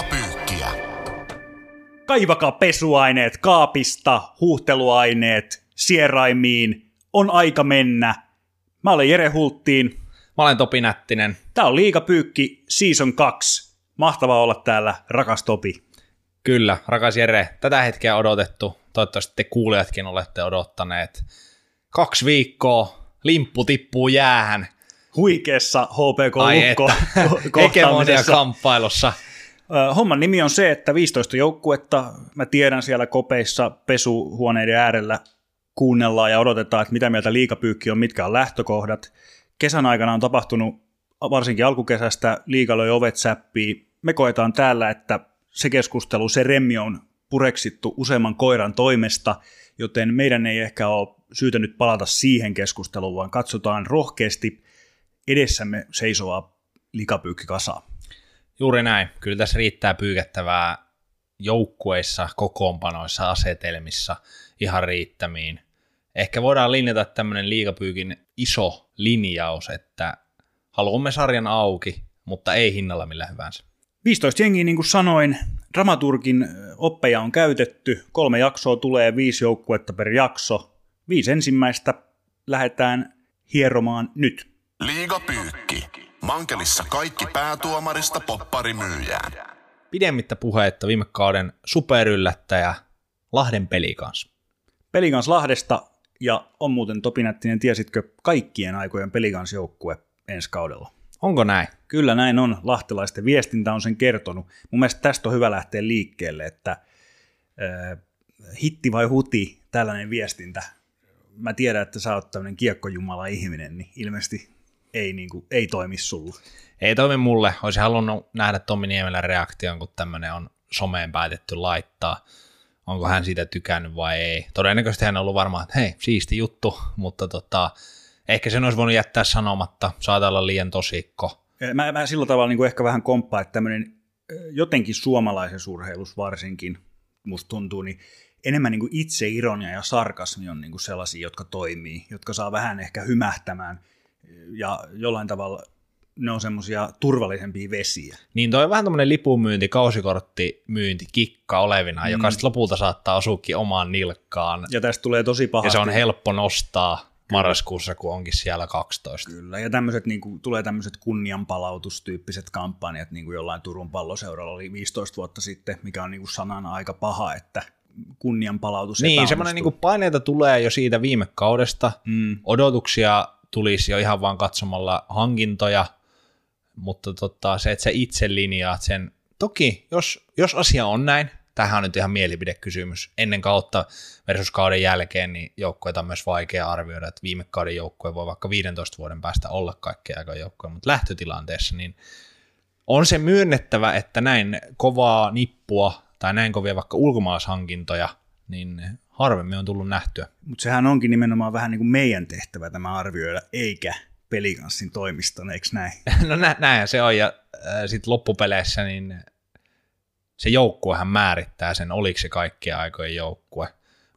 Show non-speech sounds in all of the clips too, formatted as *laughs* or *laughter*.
Liigapyykkiä. Kaivakaa pesuaineet kaapista, huuhteluaineet, sieraimiin. On aika mennä. Mä olen Jere Hulttiin. Mä olen Topi Nättinen. Tää on Liigapyykki Season 2. Mahtavaa olla täällä, rakas Topi. Kyllä, rakas Jere, tätä hetkeä odotettu. Toivottavasti te kuulijatkin olette odottaneet. Kaksi viikkoa, limppu tippuu jäähän. Huikeassa HPK Ai Lukko että, *laughs* hegemonia kohtaamisessa. kamppailussa. Homman nimi on se, että 15 joukkuetta, mä tiedän siellä kopeissa pesuhuoneiden äärellä kuunnellaan ja odotetaan, että mitä mieltä liikapyykki on, mitkä on lähtökohdat. Kesän aikana on tapahtunut, varsinkin alkukesästä, liiga löi ovet säppiin. Me koetaan täällä, että se keskustelu, se remmi on pureksittu useamman koiran toimesta, joten meidän ei ehkä ole syytä nyt palata siihen keskusteluun, vaan katsotaan rohkeasti edessämme seisovaa likapyykkikasaa. Juuri näin. Kyllä tässä riittää pyykettävää joukkueissa, kokoonpanoissa, asetelmissa ihan riittämiin. Ehkä voidaan linjata tämmöinen liigapyykin iso linjaus, että haluamme sarjan auki, mutta ei hinnalla millä hyvänsä. 15 jengiä, niin kuin sanoin, dramaturgin oppeja on käytetty, kolme jaksoa tulee, viisi joukkuetta per jakso. Viisi ensimmäistä lähdetään hieromaan nyt. Liigapyykki. Mankelissa kaikki päätuomarista popparimyyjään. Pidemmittä puheitta viime kauden superyllättäjä Lahden pelikans. Pelikans Lahdesta, ja on muuten Topi Nättinen, tiesitkö kaikkien aikojen Pelikans joukkue ensi kaudella? Onko näin? Kyllä näin on, lahtelaisten viestintä on sen kertonut. Mun mielestä tästä on hyvä lähteä liikkeelle, että äh, hitti vai huti, tällainen viestintä. Mä tiedän, että sä oot tämmöinen kiekkojumala ihminen, niin ilmeisesti ei, niin kuin, ei toimi sulla. Ei toimi mulle. Olisin halunnut nähdä Tommi Niemelän reaktion, kun tämmöinen on someen päätetty laittaa. Onko hän siitä tykännyt vai ei. Todennäköisesti hän on ollut varmaan, että hei, siisti juttu, mutta tota, ehkä sen olisi voinut jättää sanomatta. Saattaa olla liian tosikko. Mä, mä sillä tavalla niin kuin ehkä vähän komppaan, että tämmöinen jotenkin suomalaisessa urheilussa varsinkin, musta tuntuu, niin enemmän niin kuin itseironia ja sarkasmi on niin kuin sellaisia, jotka toimii, jotka saa vähän ehkä hymähtämään ja jollain tavalla ne on semmoisia turvallisempia vesiä. Niin toi on vähän tämmöinen lipunmyynti, kausikorttimyynti, kikka olevina, mm. joka sitten lopulta saattaa osuukin omaan nilkkaan. Ja tästä tulee tosi pahasti. Ja se on helppo nostaa marraskuussa, kun onkin siellä 12. Kyllä, ja tämmöiset, niin kuin, tulee tämmöiset kunnianpalautustyyppiset kampanjat, niin kuin jollain Turun palloseuralla oli 15 vuotta sitten, mikä on niin kuin sanana aika paha, että kunnianpalautus Niin, semmoinen niin kuin paineita tulee jo siitä viime kaudesta, Mm. odotuksia tulisi jo ihan vaan katsomalla hankintoja, mutta tota, se, että sä itse linjaat sen, toki jos, jos asia on näin, tämähän on nyt ihan mielipidekysymys, ennen kautta versus kauden jälkeen, niin joukkueita on myös vaikea arvioida, että viime kauden joukkue voi vaikka 15 vuoden päästä olla kaikkea aika joukkue, mutta lähtötilanteessa niin on se myönnettävä, että näin kovaa nippua tai näin kovia vaikka ulkomaalaishankintoja, niin harvemmin on tullut nähtyä. Mutta sehän onkin nimenomaan vähän niin kuin meidän tehtävä tämä arvioida, eikä pelikanssin toimiston, eikö näin? *laughs* No nä, näinhän se on, ja äh, sitten loppupeleissä niin se joukkuehan määrittää sen, oliko se kaikkien aikojen joukkue.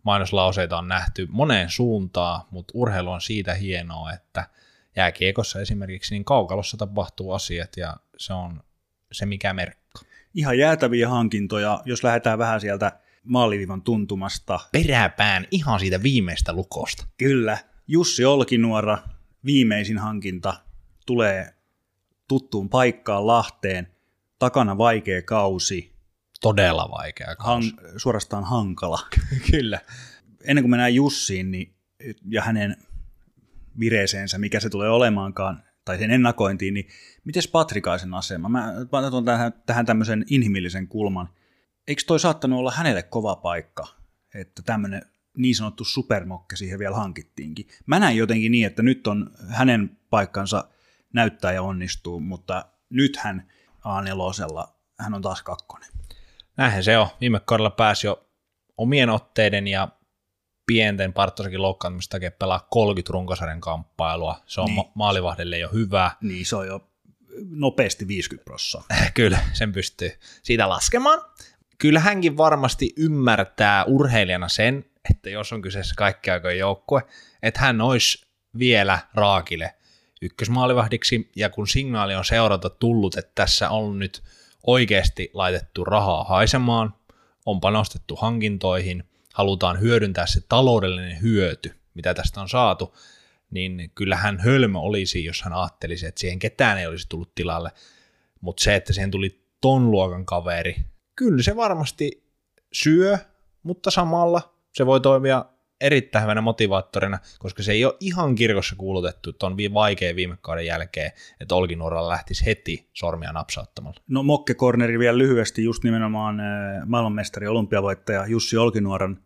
Mainoslauseita on nähty moneen suuntaan, mutta urheilu on siitä hienoa, että jääkiekossa esimerkiksi niin kaukalossa tapahtuu asiat, ja se on se mikä merkka. Ihan jäätäviä hankintoja, jos lähdetään vähän sieltä maalivivan tuntumasta. Peräpään ihan siitä viimeistä lukosta. Kyllä, Jussi Olkinuora, viimeisin hankinta, tulee tuttuun paikkaan Lahteen, takana vaikea kausi, Todella vaikea kausi. han, suorastaan hankala. *laughs* Kyllä. Ennen kuin mennään Jussiin niin, ja hänen vireeseensä, mikä se tulee olemaankaan, tai sen ennakointiin, niin miten Patrikaisen asema? Mä, mä otan tähän, tähän tämmöisen inhimillisen kulman. Eikö toi saattanut olla hänelle kova paikka, että tämmöinen niin sanottu supermokke siihen vielä hankittiinkin? Mä näin jotenkin niin, että nyt on hänen paikkansa näyttää ja onnistuu, mutta nyt hän A4, hän on taas kakkonen. Näinhän se on. Viime kaudella pääsi jo omien otteiden ja pienten Partosakin loukkaantumista takia pelaa 30 runkosarjan kamppailua. Se on Niin. niin. maalivahdelle jo hyvä. Niin se on jo nopeasti 50 prossaa. *laughs* Kyllä, sen pystyy siitä laskemaan. Kyllä hänkin varmasti ymmärtää urheilijana sen, että jos on kyseessä kaikki aikojen joukkue, että hän olisi vielä raakille ykkösmaalivahdiksi, ja kun signaali on seurata tullut, että tässä on nyt oikeasti laitettu rahaa haisemaan, on panostettu hankintoihin, halutaan hyödyntää se taloudellinen hyöty, mitä tästä on saatu, niin kyllähän hölmö olisi, jos hän ajattelisi, että siihen ketään ei olisi tullut tilalle. Mutta se, että siihen tuli ton luokan kaveri, kyllä se varmasti syö, mutta samalla se voi toimia erittäin hyvänä motivaattorina, koska se ei ole ihan kirkossa kuulutettu, että on vaikea viime kauden jälkeen, että Olkinuoralla lähtisi heti sormia napsauttamalla. No Mokke Corneri vielä lyhyesti, just nimenomaan äh, maailmanmestari olympiavoittaja Jussi Olkinuoran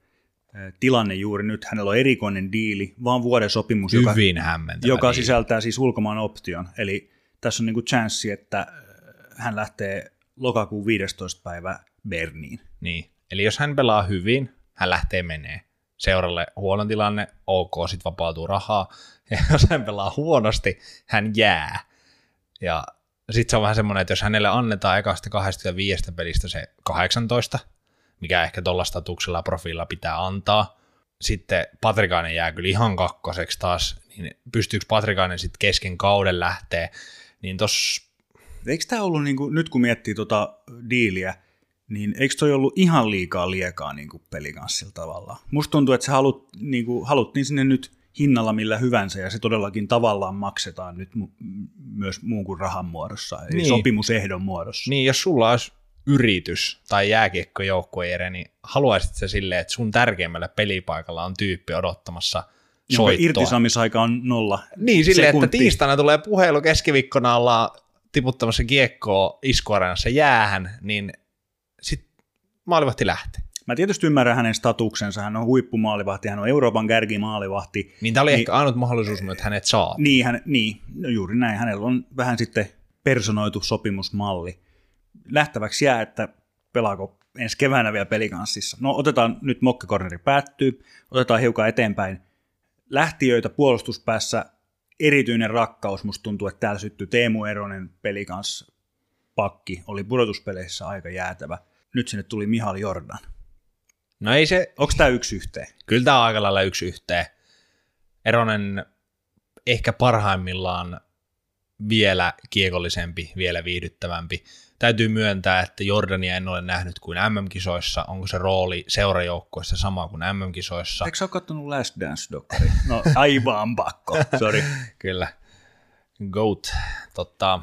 äh, tilanne juuri nyt. Hänellä on erikoinen diili, vaan vuoden sopimus, Hyvin joka, joka sisältää siis ulkomaan option. Eli tässä on niinku chanssi, että äh, hän lähtee lokakuun 15. päivä Berniin. Niin, eli jos hän pelaa hyvin, hän lähtee menee seuralle huono tilanne, ok, sitten vapautuu rahaa, *laughs* ja jos hän pelaa huonosti, hän jää. Ja sitten se on vähän semmoinen, että jos hänelle annetaan ekasta 25 pelistä se 18, mikä ehkä tuolla statuksella profiilla pitää antaa, sitten Patrikainen jää kyllä ihan kakkoseksi taas, niin pystyykö Patrikainen sitten kesken kauden lähteä, niin tos... Eikö tämä ollut, niin kuin, nyt kun miettii tuota diiliä, niin eikö toi ollut ihan liikaa liekaa niin kuin pelikanssilla tavallaan? Musta tuntuu, että se halut, niin kuin, haluttiin sinne nyt hinnalla millä hyvänsä, ja se todellakin tavallaan maksetaan nyt mu- myös muun kuin rahan muodossa, eli niin. sopimusehdon muodossa. Niin, jos sulla olisi yritys tai jääkiekkojoukkue, niin haluaisit se silleen, että sun tärkeimmällä pelipaikalla on tyyppi odottamassa soittoa. Jonka irtisamisaika on nolla Niin, silleen, että tiistaina tulee puhelu, keskiviikkona ollaan tiputtamassa kiekkoa iskuareenassa jäähän, niin maalivahti lähtee. Mä tietysti ymmärrän hänen statuksensa, hän on huippumaalivahti, hän on Euroopan kärkimaalivahti. Niin tämä oli niin, ehkä ainut mahdollisuus, että hänet saa. Niin, hän, niin no juuri näin, hänellä on vähän sitten personoitu sopimusmalli. Lähtäväksi jää, että pelaako ensi keväänä vielä pelikanssissa. No otetaan nyt mokkakorneri päättyy, otetaan hiukan eteenpäin. Lähtiöitä puolustuspäässä erityinen rakkaus, musta tuntuu, että täällä syttyi Teemu Eronen pelikans pakki, oli pudotuspeleissä aika jäätävä nyt sinne tuli Mihal Jordan. No ei se... Onko tämä yksi yhteen? Kyllä tämä on aika lailla yksi yhteen. Eronen ehkä parhaimmillaan vielä kiekollisempi, vielä viihdyttävämpi. Täytyy myöntää, että Jordania en ole nähnyt kuin MM-kisoissa. Onko se rooli seurajoukkoissa sama kuin MM-kisoissa? Eikö sä ole katsonut Last Dance-dokkari? No aivan pakko, sorry. *laughs* Kyllä. Goat. Totta,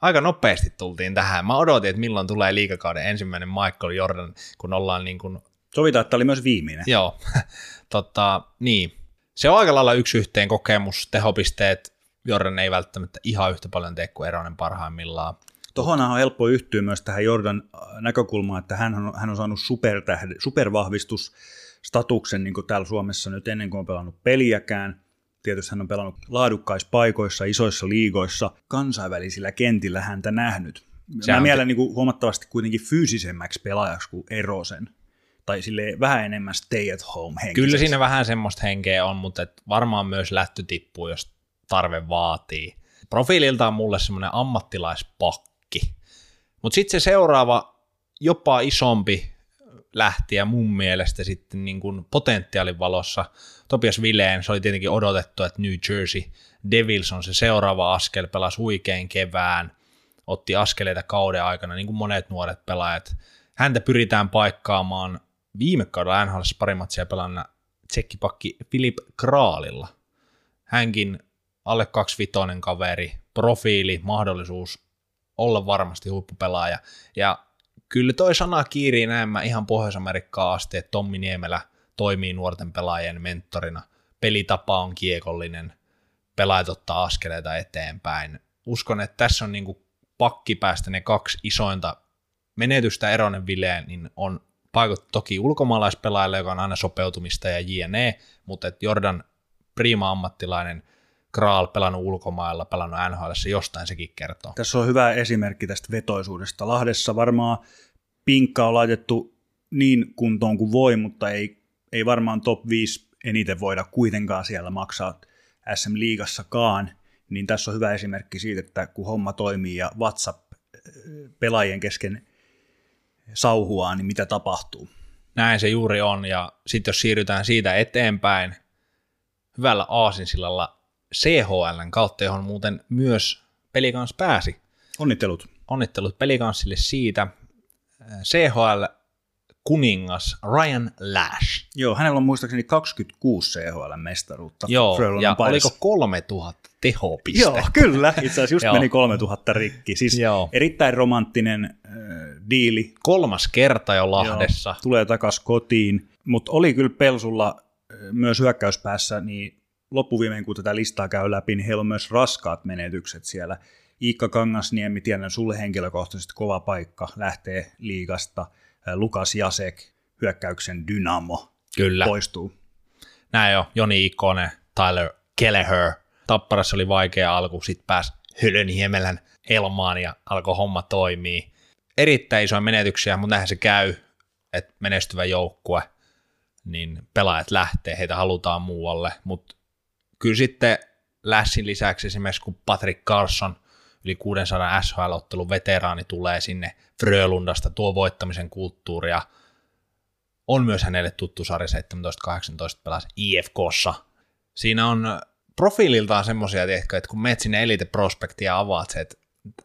aika nopeasti tultiin tähän. Mä odotin, että milloin tulee liikakauden ensimmäinen Michael Jordan, kun ollaan niin kuin... Sovitaan, että tämä oli myös viimeinen. Joo, *laughs* totta, niin. Se on aika lailla yksi yhteen kokemus, tehopisteet Jordan ei välttämättä ihan yhtä paljon tee kuin Eronen parhaimmillaan. Tuohonhan on helppo yhtyä myös tähän Jordan äh, näkökulmaan, että hän on, hän on saanut supertähde, supervahvistusstatuksen niin kuin täällä Suomessa nyt ennen kuin on pelannut peliäkään. Tietysti hän on pelannut laadukkaissa paikoissa, isoissa liigoissa, kansainvälisillä kentillä häntä nähnyt. Se Mä mielen niin kuin huomattavasti kuitenkin fyysisemmäksi pelaajaksi kuin Erosen. Tai sille vähän enemmän stay at home henkisesti. Kyllä siinä vähän semmoista henkeä on, mutta et varmaan myös lähtö tippuu, jos tarve vaatii. Profiililta on mulle semmoinen ammattilaispakki. Mutta sitten se seuraava, jopa isompi lähtiä mun mielestä sitten niin kuin potentiaalin valossa. Topias Vileen, se oli tietenkin odotettu, että New Jersey Devils on se seuraava askel, pelasi huikein kevään, otti askeleita kauden aikana, niin kuin monet nuoret pelaajat. Häntä pyritään paikkaamaan viime kaudella NHL pari matsia pelanna tsekkipakki Filip Kraalilla. Hänkin alle 25 kaveri, profiili, mahdollisuus olla varmasti huippupelaaja. Ja kyllä toi sana kiirii näemmä ihan Pohjois-Amerikkaan asti, että Tommi Niemelä toimii nuorten pelaajien mentorina. Pelitapa on kiekollinen, pelaajat ottaa askeleita eteenpäin. Uskon, että tässä on niinku pakkipäästä ne kaksi isointa menetystä eronen vileen, niin on paikot toki ulkomaalaispelaajalle, joka on aina sopeutumista ja jne, mutta että Jordan prima ammattilainen, Kraal pelannut ulkomailla, pelannut NHL, jostain sekin kertoo. Tässä on hyvä esimerkki tästä vetoisuudesta. Lahdessa varmaan pinkka on laitettu niin kuntoon kuin voi, mutta ei, ei varmaan top 5 eniten voida kuitenkaan siellä maksaa SM-liigassakaan, niin tässä on hyvä esimerkki siitä, että kun homma toimii ja WhatsApp pelaajien kesken sauhuaa, niin mitä tapahtuu. Näin se juuri on, ja sitten jos siirrytään siitä eteenpäin, hyvällä aasinsillalla CHLn kautta, johon muuten myös pelikans pääsi. Onnittelut. Onnittelut pelikanssille siitä. CHL kuningas Ryan Lash. Joo, hänellä on muistaakseni 26 CHL-mestaruutta. Joo, Frölundin ja paidassa. oliko 3000 tehopistettä? Joo, kyllä. Itse asiassa just *laughs* meni 3000 rikki. Siis Joo. erittäin romanttinen äh, diili. Kolmas kerta jo Lahdessa. Joo, tulee takas kotiin. Mutta oli kyllä Pelsulla myös hyökkäyspäässä, niin loppuviimein kun tätä listaa käy läpi, niin heillä on myös raskaat menetykset siellä. Iikka Kangasniemi, tiedän sulle henkilökohtaisesti kova paikka, lähtee liigasta. Lukas Jasek, hyökkäyksen dynamo, Kyllä. poistuu. Näin jo, Joni Ikonen, Tyler Kelleher. Tapparassa oli vaikea alku, sitten pääsi Hölönhiemelän helmaan ja alkoi homma toimii. Erittäin isoja menetyksiä, mutta näinhän se käy, että menestyvä joukkue, niin pelaajat lähtee, heitä halutaan muualle, mutta kyllä sitten Lässin lisäksi esimerkiksi kun Patrick Carson, yli 600 SHL-ottelun veteraani tulee sinne Frölundasta, tuo voittamisen kulttuuria, on myös hänelle tuttu sarja 17-18 pelasi IFKssa. Siinä on profiililtaan semmoisia, että kun menet sinne Elite Prospectia ja avaat se, että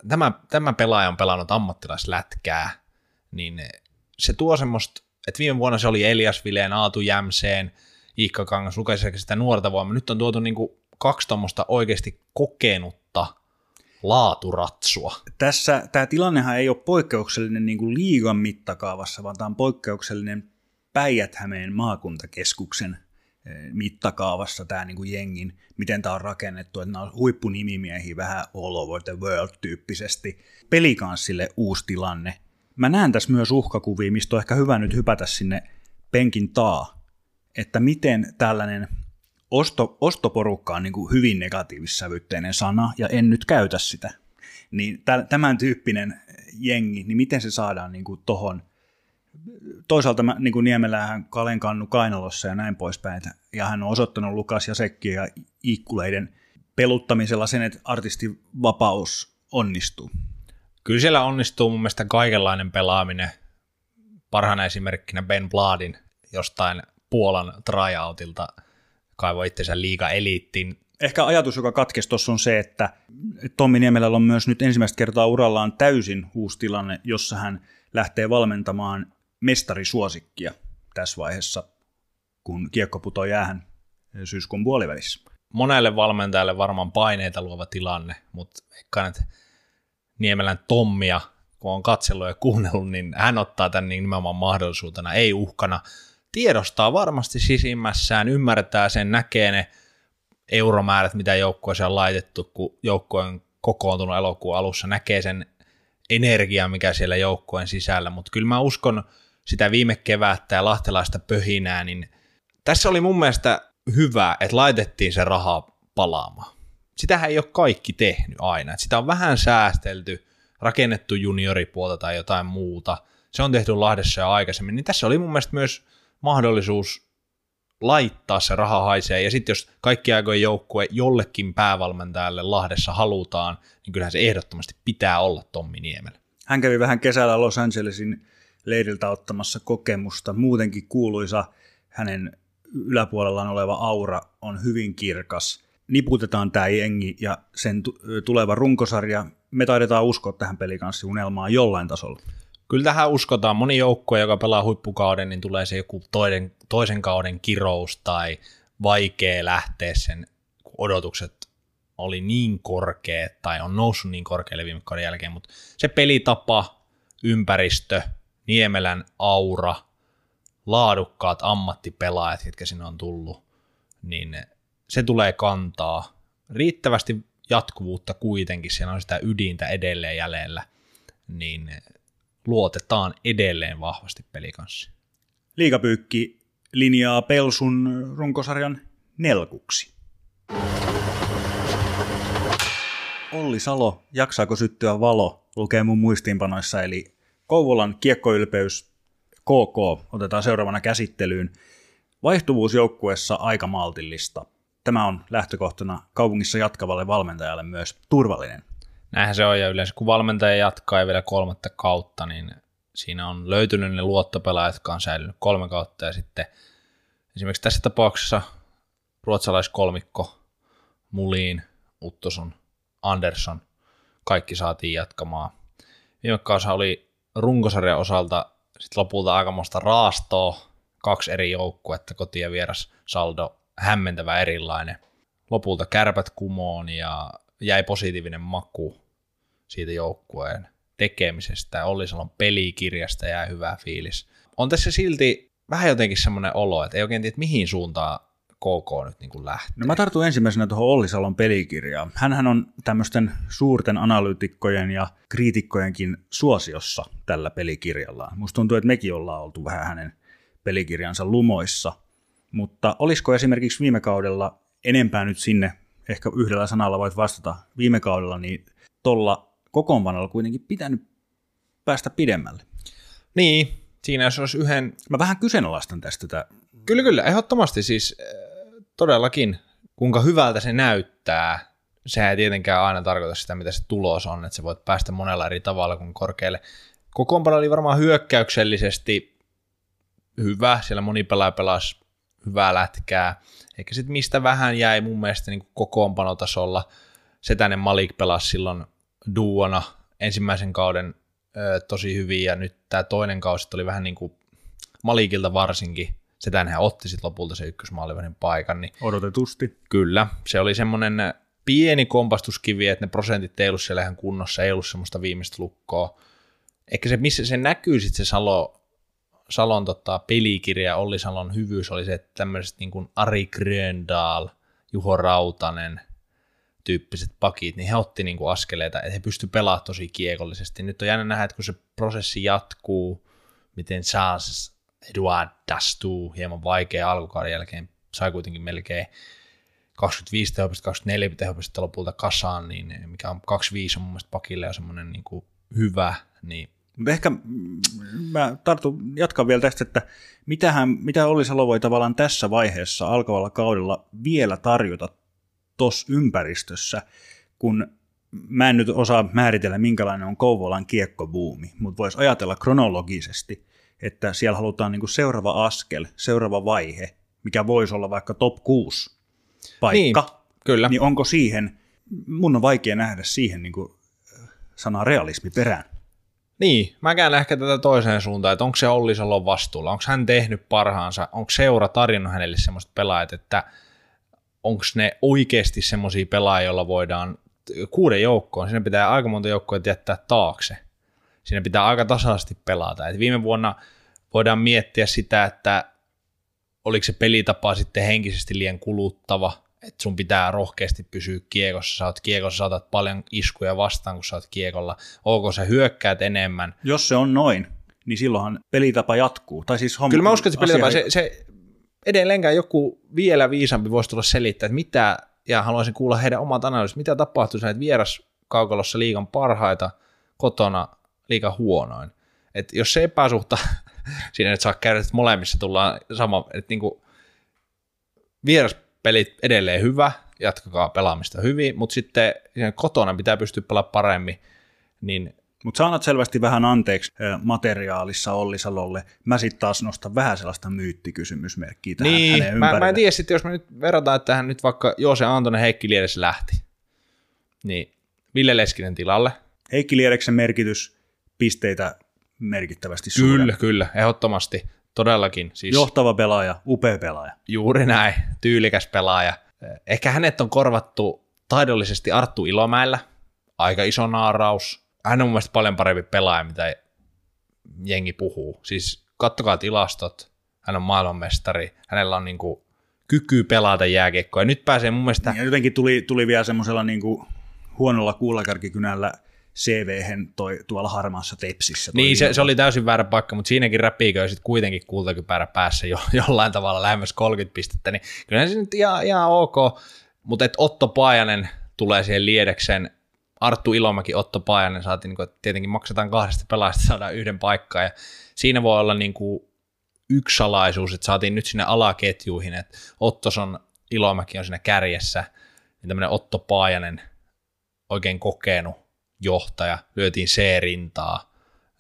tämä, tämä pelaaja on pelannut ammattilaislätkää, niin se tuo semmoista, että viime vuonna se oli Elias Vileen, Aatu Jämseen, Iikka Kangas, lukaisi sitä nuorta voimaa. Nyt on tuotu niinku kaksi tuommoista oikeasti kokenutta laaturatsua. tässä tämä tilannehan ei ole poikkeuksellinen niin kuin liigan mittakaavassa, vaan tämä on poikkeuksellinen Päijät-Hämeen maakuntakeskuksen eh, mittakaavassa tämä niin kuin jengin, miten tämä on rakennettu, että nämä on huippunimimiehiä vähän all over the world tyyppisesti. Pelikanssille uusi tilanne. Mä näen tässä myös uhkakuvia, mistä on ehkä hyvä nyt hypätä sinne penkin taa, että miten tällainen osto, ostoporukka on niin kuin hyvin negatiivissävytteinen sana, ja en nyt käytä sitä. Niin tä- tämän tyyppinen jengi, niin miten se saadaan niin kuin tohon, toisaalta mä, niin kuin Niemelähän Kalen kannu kainalossa ja näin poispäin, ja hän on osoittanut Lukas ja Sekki ja Ikkuleiden peluttamisella sen, että artistin vapaus onnistuu. Kyllä siellä onnistuu mun mielestä kaikenlainen pelaaminen. Parhaana esimerkkinä Ben Bladin jostain Puolan tryoutilta kaivoi itsensä liiga eliittiin. Ehkä ajatus, joka katkesi tuossa on se, että Tommi Niemelällä on myös nyt ensimmäistä kertaa urallaan täysin uusi tilanne, jossa hän lähtee valmentamaan mestarisuosikkia tässä vaiheessa, kun kiekko putoo jäähän syyskuun puolivälissä. Monelle valmentajalle varmaan paineita luova tilanne, mutta veikkaan, että Niemelän Tommia, kun on katsellut ja kuunnellut, niin hän ottaa tämän niin nimenomaan mahdollisuutena, ei uhkana. Tiedostaa varmasti sisimmässään, ymmärtää sen, näkee ne euromäärät, mitä joukkueeseen on laitettu, kun joukkue on kokoontunut elokuun alussa, näkee sen energian, mikä siellä joukkueen sisällä, mutta kyllä mä uskon sitä viime kevättä ja lahtelaista pöhinää, niin tässä oli mun mielestä hyvä, että laitettiin se raha palaamaan. Sitähän ei ole kaikki tehnyt aina, sitä on vähän säästelty, rakennettu junioripuolta tai jotain muuta, se on tehty Lahdessa jo aikaisemmin, niin tässä oli mun mielestä myös mahdollisuus laittaa se raha haisee, ja sitten jos kaikki aikojen joukkue jollekin päävalmentajalle Lahdessa halutaan, niin kyllähän se ehdottomasti pitää olla Tommi Niemelä. Hän kävi vähän kesällä Los Angelesin leiriltä ottamassa kokemusta. Muutenkin kuuluisa hänen yläpuolellaan oleva aura on hyvin kirkas. Niputetaan tämä jengi ja sen tu- tuleva runkosarja. Me taidetaan uskoa tähän pelikanssiunelmaan jollain tasolla. Kyllä tähän uskotaan. Moni joukkue, joka pelaa huippukauden, niin tulee se joku toinen, toisen kauden kirous tai vaikea lähteä sen, kun odotukset oli niin korkeat tai on noussut niin korkealle viime kauden jälkeen, mutta se pelitapa, ympäristö, Niemelän aura, laadukkaat ammattipelaajat, jotka sinne on tullut, niin se tulee kantaa. Riittävästi jatkuvuutta kuitenkin, siellä on sitä ydintä edelleen jäljellä, niin luotetaan edelleen vahvasti pelikanssa. Liikapyykki linjaa Pelsun runkosarjan nelkuksi. Olli Salo, jaksaako syttyä valo, lukee mun muistiinpanoissa, eli Kouvolan kiekkoylpeys KK otetaan seuraavana käsittelyyn. Vaihtuvuus joukkueessa aika maltillista. Tämä on lähtökohtana kaupungissa jatkavalle valmentajalle myös turvallinen. Näinhän se on, ja yleensä kun valmentaja jatkaa ja vielä kolmatta kautta, niin siinä on löytynyt ne luottopelaajat, jotka on säilynyt kolme kautta, ja sitten esimerkiksi tässä tapauksessa ruotsalaiskolmikko, Mulin, Uttoson, Andersson, kaikki saatiin jatkamaan. Viime kausi oli runkosarjan osalta sit lopulta aikamoista raastoa, kaksi eri joukkuetta, koti- ja vieras saldo hämmentävä erilainen. Lopulta kärpät kumoon ja jäi positiivinen maku siitä joukkueen tekemisestä. Olli Salon pelikirjasta jäi hyvä fiilis. On tässä silti vähän jotenkin semmoinen olo, että ei oikein tiedä, mihin suuntaan KK nyt niin kuin lähtee. No mä tartun ensimmäisenä tuohon Olli Salon pelikirjaan. Hänhän on tämmöisten suurten analyytikkojen ja kriitikkojenkin suosiossa tällä pelikirjallaan. Musta tuntuu, että mekin ollaan oltu vähän hänen pelikirjansa lumoissa. Mutta olisiko esimerkiksi viime kaudella enempää nyt sinne, ehkä yhdellä sanalla voit vastata, viime kaudella, niin tuolla kokoonpanolla kuitenkin pitänyt päästä pidemmälle. Niin, siinä jos olisi yhden... Mä vähän kyseenalaistan tästä tätä. Kyllä, kyllä, ehdottomasti siis äh, todellakin, kuinka hyvältä se näyttää, sehän ei tietenkään aina tarkoita sitä, mitä se tulos on, että sä voit päästä monella eri tavalla kuin korkealle. Kokoonpano oli varmaan hyökkäyksellisesti hyvä, siellä moni pelaaja pelasi hyvää lätkää, eikä sitten mistä vähän jäi mun mielestä niin kokoonpanotasolla. Setänen Malik pelasi silloin duona ensimmäisen kauden ö, tosi hyvin, ja nyt tämä toinen kausi oli vähän niin kuin Malikilta varsinkin, Setänhän otti sitten lopulta se ykkösmaalivahdin paikan, niin Odotetusti. Kyllä, se oli semmoinen pieni kompastuskivi, että ne prosentit ei ollut siellä ihan kunnossa, ei ollut semmoista viimeistä lukkoa. Ehkä se, missä se näkyy sitten se Salo, Salon tota, pelikirja, Olli Salon hyvyys oli se, että tämmöiset niin kuin Ari Gröndal, Juho Rautanen, tyyppiset pakit, niin he otti niin kuin askeleita, että he pysty pelaamaan tosi kiekollisesti. Nyt on jännä nähdä, että kun se prosessi jatkuu, miten Charles Eduard Dastu, hieman vaikea alkukauden jälkeen, sai kuitenkin melkein 25 tehopista, 24 tehopista lopulta kasaan, niin mikä on 25 on mun mielestä pakille jo semmoinen niin kuin hyvä, niin ehkä mä tartun, jatkan vielä tästä, että mitähän, mitä Olli Salo voi tavallaan tässä vaiheessa alkavalla kaudella vielä tarjota tuossa ympäristössä, kun mä en nyt osaa määritellä, minkälainen on Kouvolan kiekkobuumi, mutta voisi ajatella kronologisesti, että siellä halutaan niinku seuraava askel, seuraava vaihe, mikä voisi olla vaikka top 6 paikka, Niin, kyllä. niin onko siihen, mun on vaikea nähdä siihen niinku sanaa realismi perään. Niin, mä käyn ehkä tätä toiseen suuntaan, että onko se Olli Salon vastuulla, onko hän tehnyt parhaansa, onko seura tarjonnut hänelle semmoista pelaajat, että onko ne oikeasti semmoisia pelaajia, joilla voidaan kuuden joukkoon, siinä pitää aika monta joukkoa jättää taakse. Siinä pitää aika tasaisesti pelata. Et viime vuonna voidaan miettiä sitä, että oliko se pelitapa sitten henkisesti liian kuluttava, että sun pitää rohkeasti pysyä kiekossa, sä oot kiekossa, saatat paljon iskuja vastaan, kun sä oot kiekolla, onko sä hyökkäät enemmän, Jos se on noin, niin silloinhan pelitapa jatkuu. Tai siis homma, Kyllä mä uskon, että se pelitapa, se, se edelleenkään joku vielä viisampi voisi tulla selittää, että mitä, ja haluaisin kuulla heidän omat analyysit, mitä tapahtuu että vieras kaukalossa liigan parhaita, kotona liigan huonoin. Et jos se epäsuhta *laughs* siinä, että saa käydä, että molemmissa tullaan sama, että niinku vieraspelit edelleen hyvä, jatkakaa pelaamista hyvin, mutta sitten kotona pitää pystyä pelaamaan paremmin, niin Mutta sä annat selvästi vähän anteeksi ö, materiaalissa Olli Salolle. Mä sitten taas nostan vähän sellaista myyttikysymysmerkkiä tähän niin, hänen mä, ympärille. mä en tiedä sitten, jos me nyt verrataan, että hän nyt vaikka Joose Antonen Heikki Liedes lähti, niin Ville Leskinen tilalle. Heikki Liereksen merkitys, pisteitä merkittävästi suurempi. Kyllä, kyllä, ehdottomasti, todellakin. Siis Johtava pelaaja, upea pelaaja. juuri näin, tyylikäs pelaaja. Ehkä hänet on korvattu taidollisesti Arttu Ilomäellä, aika iso naaraus. Hän on mun mielestä paljon parempi pelaaja, mitä jengi puhuu. Siis kattokaa tilastot, hän on maailmanmestari, hänellä on niinku kyky pelata jääkiekkoa. Ja nyt pääsee mun mielestä Ja jotenkin tuli, tuli vielä semmoisella niinku huonolla kuulakärkikynällä CV-hen toi, tuolla harmaassa tepsissä. toi Niin, se, se oli täysin väärä paikka, mutta siinäkin räpiikö sitten kuitenkin kultakypärä päässä jo, *laughs* jollain tavalla lähemmäs 30 pistettä, niin kyllähän se nyt ihan, ihan ok, mutta et Otto Paajanen tulee siihen liedeksen, Arttu Ilomäki, Otto Paajanen saatiin, niin kuin, että tietenkin maksetaan kahdesta pelaajasta, saadaan yhden paikkaa, ja siinä voi olla niin kuin yksi salaisuus, että saatiin nyt sinne alaketjuihin, että Ottoson Ilomäki on siinä kärjessä, niin tämmöinen Otto Paajanen, oikein kokenut johtaja, lyötiin C-rintaa,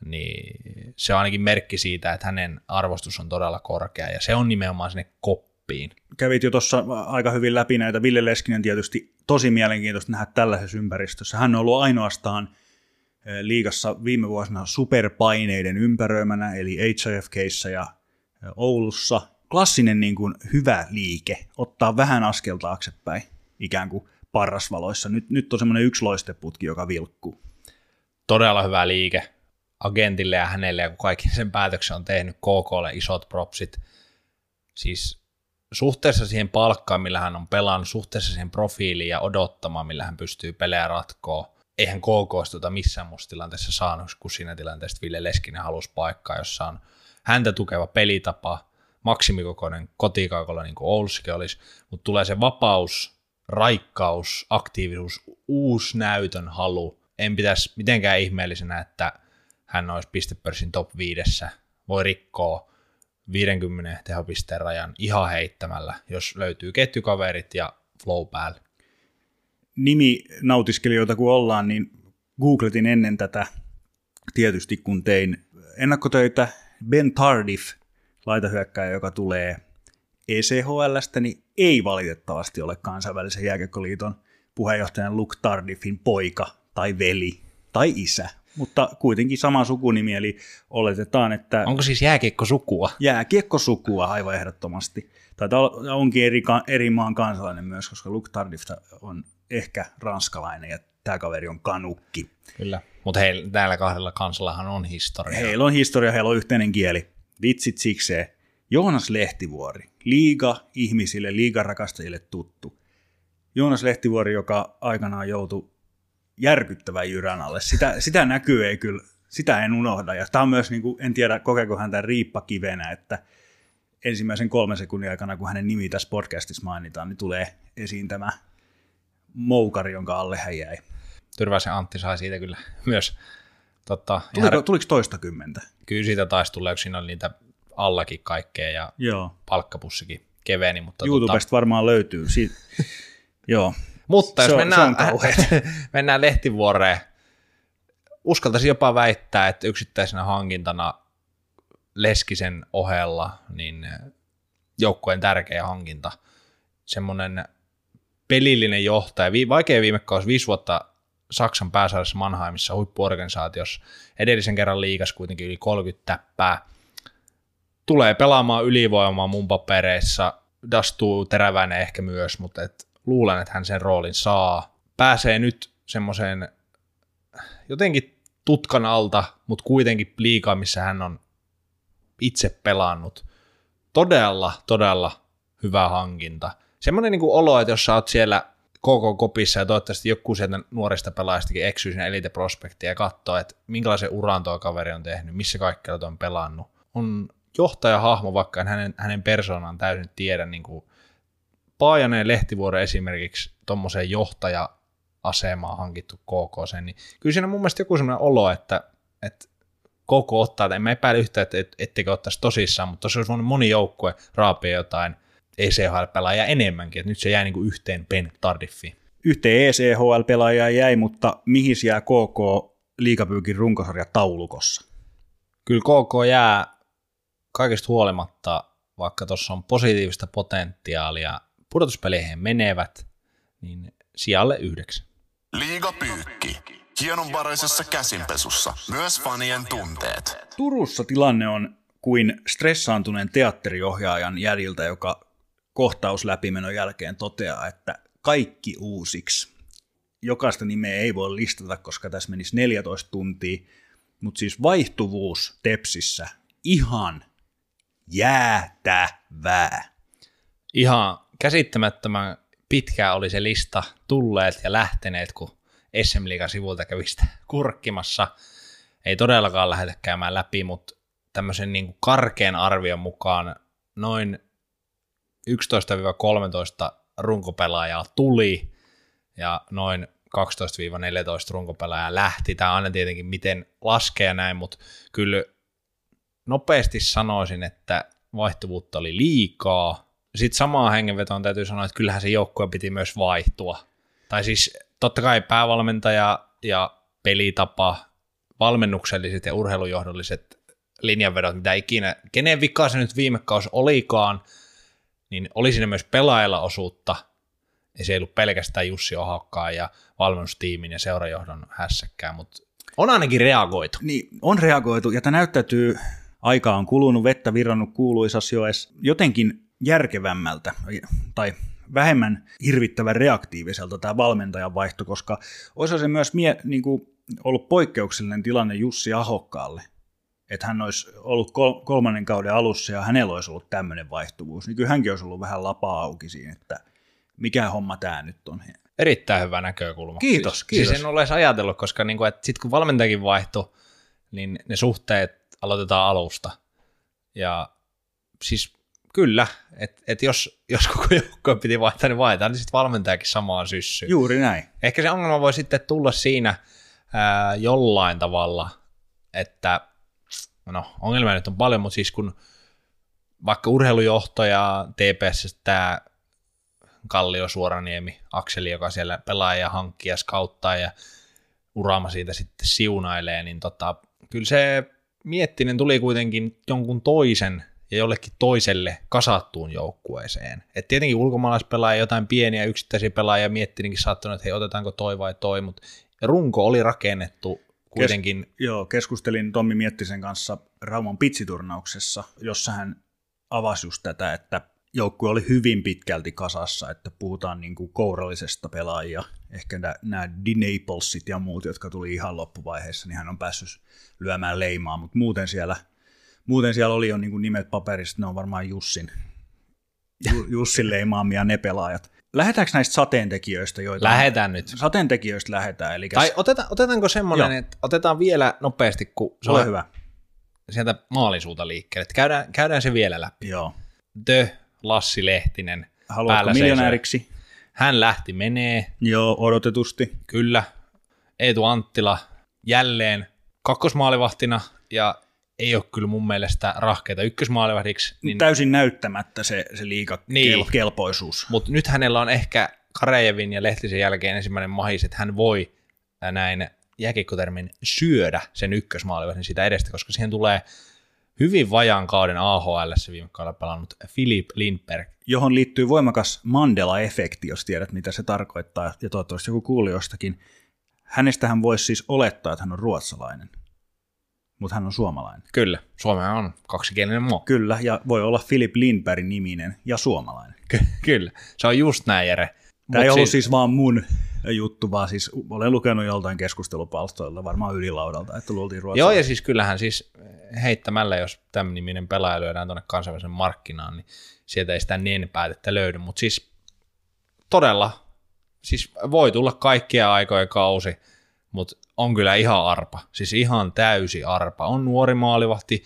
niin se on ainakin merkki siitä, että hänen arvostus on todella korkea, ja se on nimenomaan sinne toppiin. Kävit jo tuossa aika hyvin läpi näitä. Ville Leskinen tietysti tosi mielenkiintoista nähdä tällaisessa ympäristössä. Hän on ollut ainoastaan eh, liigassa viime vuosina superpaineiden ympäröimänä, eli HIFKissä ja eh, Oulussa. Klassinen niin kuin hyvä liike, ottaa vähän askel taaksepäin, ikään kuin parrasvaloissa. Nyt, nyt on semmoinen yksi loisteputki, joka vilkkuu. Todella hyvä liike agentille ja hänelle, ja kun kaikki sen päätöksen on tehnyt, KKlle isot propsit. Siis suhteessa siihen palkkaan, millä hän on pelannut, suhteessa siihen profiiliin ja odottamaan, millä hän pystyy pelejä ratkoa. Eihän KK tuota missään muussa tilanteessa saanut, kun siinä tilanteessa Ville Leskinen halusi paikkaa, jossa on häntä tukeva pelitapa, maksimikokoinen kotikaukolla niin kuin Oulussakin olisi, mutta tulee se vapaus, raikkaus, aktiivisuus, uusi näytön halu. En pitäisi mitenkään ihmeellisenä, että hän olisi pistepörssin top viidessä, voi rikkoa 50 tehopisteen rajan ihan heittämällä, jos löytyy ketjukaverit ja flow päälle. Nimi nautiskelijoita kun ollaan, niin googletin ennen tätä tietysti kun tein ennakkotöitä. Ben Tardif, laitahyökkäjä, joka tulee ECHLstä, niin ei valitettavasti ole kansainvälisen jääkiekkoliiton puheenjohtajan Luke Tardifin poika tai veli tai isä, mutta kuitenkin sama sukunimi, eli oletetaan, että... Onko siis jääkiekkosukua? Jääkiekkosukua aivan ehdottomasti. Tai onkin eri, eri maan kansalainen myös, koska Luke Tardif on ehkä ranskalainen ja tämä kaveri on kanukki. Kyllä, mutta heillä, täällä kahdella kansallahan on historia. Heillä on historia, heillä on yhteinen kieli. Vitsit sikseen. Joonas Lehtivuori, liiga ihmisille, liigarakastajille tuttu. Joonas Lehtivuori, joka aikanaan joutui järkyttävän jyrän alle. Sitä, sitä näkyy ei kyllä, sitä en unohda. Ja tämä on myös, niin kuin, en tiedä kokeeko hän tämän riippakivenä, että ensimmäisen kolmen sekunnin aikana, kun hänen nimi tässä podcastissa mainitaan, niin tulee esiin tämä moukari, jonka alle hän jäi. Tyrväisen Antti sai siitä kyllä myös. Totta, Tuliko, ihan... tuliko toista kymmentä? Kyllä siitä taisi tulla, kun siinä oli niitä allakin kaikkea ja Joo. palkkapussikin keveni. Mutta YouTubesta tota... varmaan löytyy. Si- *laughs* Joo, mutta jos se on, mennään, se *laughs* mennään lehtivuoreen, uskaltaisin jopa väittää, että yksittäisenä hankintana Leskisen ohella, niin joukkueen tärkeä hankinta. Semmoinen pelillinen johtaja, vaikea viime kausi, viisi vuotta Saksan pääsarjassa Mannheimissa huippuorganisaatiossa, edellisen kerran liikas kuitenkin yli 30 täppää, tulee pelaamaan ylivoimaa mun papereissa, dastuu teräväinen ehkä myös, mutta et luulen, että hän sen roolin saa. Pääsee nyt semmoiseen jotenkin tutkan alta, mutta kuitenkin liikaa, missä hän on itse pelannut. Todella, todella hyvä hankinta. Semmoinen niin olo, että jos sä oot siellä koko kopissa ja toivottavasti joku sieltä nuorista pelaajistakin eksyy sinne Elite Prospektiin ja katsoo, että minkälaisen uran tuo kaveri on tehnyt, missä kaikkialla on pelannut. On johtajahahmo, vaikka en hänen, hänen persoonaan täysin tiedä niin kuin Paajanen ja Lehtivuoro esimerkiksi tuommoiseen johtaja-asemaan hankittu KK, niin kyllä siinä on mun mielestä joku sellainen olo, että, että koko ottaa, en mä epäile yhtään, että et, etteikö ottaisi tosissaan, mutta tosiaan olisi voinut moni joukkue raapia jotain ECHL-pelaajia enemmänkin, että nyt se jäi niin kuin yhteen Ben Tardiffiin. Yhteen ECHL-pelaajaa jäi, mutta mihin jää KK liikapyykin runkosarja taulukossa? Kyllä KK jää kaikesta huolimatta, vaikka tuossa on positiivista potentiaalia pudotuspeleihin menevät, niin sijalle yhdeksän. Liigapyykki. Hienonvaraisessa käsinpesussa. Myös fanien tunteet. Turussa tilanne on kuin stressaantuneen teatteriohjaajan jäljiltä, joka kohtausläpimenon jälkeen toteaa, että kaikki uusiksi. Jokaista nimeä ei voi listata, koska tässä menisi 14 tuntia, mutta siis vaihtuvuus Tepsissä ihan jäätävää. Ihan käsittämättömän pitkää oli se lista tulleet ja lähteneet, kun SM Liigan sivulta kävi sitä kurkkimassa. Ei todellakaan lähdetä käymään läpi, mutta tämmöisen niin kuin karkean arvion mukaan noin 11-13 runkopelaajaa tuli ja noin 12-14 runkopelaajaa lähti. Tämä aina tietenkin miten laskee näin, mutta kyllä nopeasti sanoisin, että vaihtuvuutta oli liikaa, sitten samaa hengenvetoon täytyy sanoa, että kyllähän se joukkue piti myös vaihtua. Tai siis totta kai päävalmentaja ja pelitapa, valmennukselliset ja urheilujohdolliset linjanvedot, mitä ikinä, kenen vika se nyt viime kausi olikaan, niin oli siinä myös pelaajalla osuutta, ja se ei ollut pelkästään Jussi Ohakkaa ja valmennustiimin ja seurajohdon hässäkkää, mutta on ainakin reagoitu. Niin, on reagoitu, ja tämä näyttäytyy, aika on kulunut, vettä virrannut kuuluisassa joes, jotenkin järkevämmältä, tai vähemmän hirvittävän reaktiiviselta tämä valmentajan vaihto, koska olisi se myös mie, niin kuin, ollut poikkeuksellinen tilanne Jussi Ahokkaalle, että hän olisi ollut kol- kolmannen kauden alussa ja hänellä olisi ollut tämmöinen vaihtuvuus, niin kyllä hänkin olisi ollut vähän lapaa auki siinä, että mikä homma tämä nyt on. Erittäin hyvä näkökulma. Kiitos, siis, kiitos. Siis en ole edes ajatellut, koska niin sitten kun valmentajakin vaihtui, niin ne suhteet aloitetaan alusta. Ja siis kyllä, että et jos, jos koko joukkojen piti vaihtaa, niin vaihtaa, niin sitten valmentajakin samaan syssyyn. Juuri näin. Ehkä se ongelma voi sitten tulla siinä ää, jollain tavalla, että no ongelmia nyt on paljon, mutta siis kun vaikka urheilujohto ja TPS tämä Kallio Suoraniemi, Akseli, joka siellä pelaa ja hankkii ja skauttaa ja Uraama siitä sitten siunailee, niin tota, kyllä se Miettinen tuli kuitenkin jonkun toisen ja jollekin toiselle kasattuun joukkueeseen. Et tietenkin ulkomaalaispelaajia, jotain pieniä yksittäisiä pelaajia Miettinenkin saattanut, että hei, otetaanko toi vai toi, mutta runko oli rakennettu kuitenkin. Kes- joo, keskustelin Tommi Miettisen kanssa Rauman pitsiturnauksessa, jossa hän avasi just tätä, että joukkue oli hyvin pitkälti kasassa, että puhutaan niin kuin kourallisesta pelaajia, ehkä nämä Dinaplesit ja muut, jotka tuli ihan loppuvaiheessa, niin hän on päässyt lyömään leimaa, mutta muuten siellä, muuten siellä oli jo niin kuin nimet paperista, ne on varmaan Jussin, Jussin leimaamia ne pelaajat. Lähdetäänkö näistä sateentekijöistä, joita... Lähetään nyt. Sateentekijöistä lähdetään. Eli tai oteta, otetaanko semmoinen, Joo. että otetaan vielä nopeasti, kun se on hyvä. sieltä maalisuuta liikkeelle. Että käydään, käydään se vielä läpi. Joo. The Lassi Lehtinen. Haluatko miljonääriksi? Hän lähti menee. Joo, odotetusti. Kyllä. Eetu Anttila jälleen kakkosmaalivahtina ja ei ole kyllä mun mielestä rahkeita ykkösmaalivahdiksi. Niin... Täysin näyttämättä se, se liika niin. kelpoisuus. Mutta nyt hänellä on ehkä Karajevin ja Lehtisen jälkeen ensimmäinen mahis, että hän voi näin jääkiekkotermin syödä sen ykkösmaalivahdin sitä edestä, koska siihen tulee hyvin vajaan kauden AHL viime kaudella pelannut Philip Lindberg. Johon liittyy voimakas Mandela-efekti, jos tiedät mitä se tarkoittaa, ja toivottavasti joku kuulijoistakin. Hänestähän voisi siis olettaa, että hän on ruotsalainen, mutta hän on suomalainen. Kyllä, Suomi on kaksikielinen maa. Kyllä, ja voi olla Philip Lindberg niminen ja suomalainen. Ky- kyllä, se on just näin, Jere. Tämä Mut ei ollut siis vaan mun juttu, vaan siis olen lukenut joltain keskustelupalstoilta, varmaan ylilaudalta, että luultiin Joo, ja siis kyllähän siis heittämällä, jos tämän niminen pelaaja lyödään tuonne kansainvälisen markkinaan, niin sieltä ei sitä niin päätettä löydy, mutta siis todella, siis voi tulla kaikkia aikoja kausi, mutta on kyllä ihan arpa, siis ihan täysi arpa. On nuori maalivahti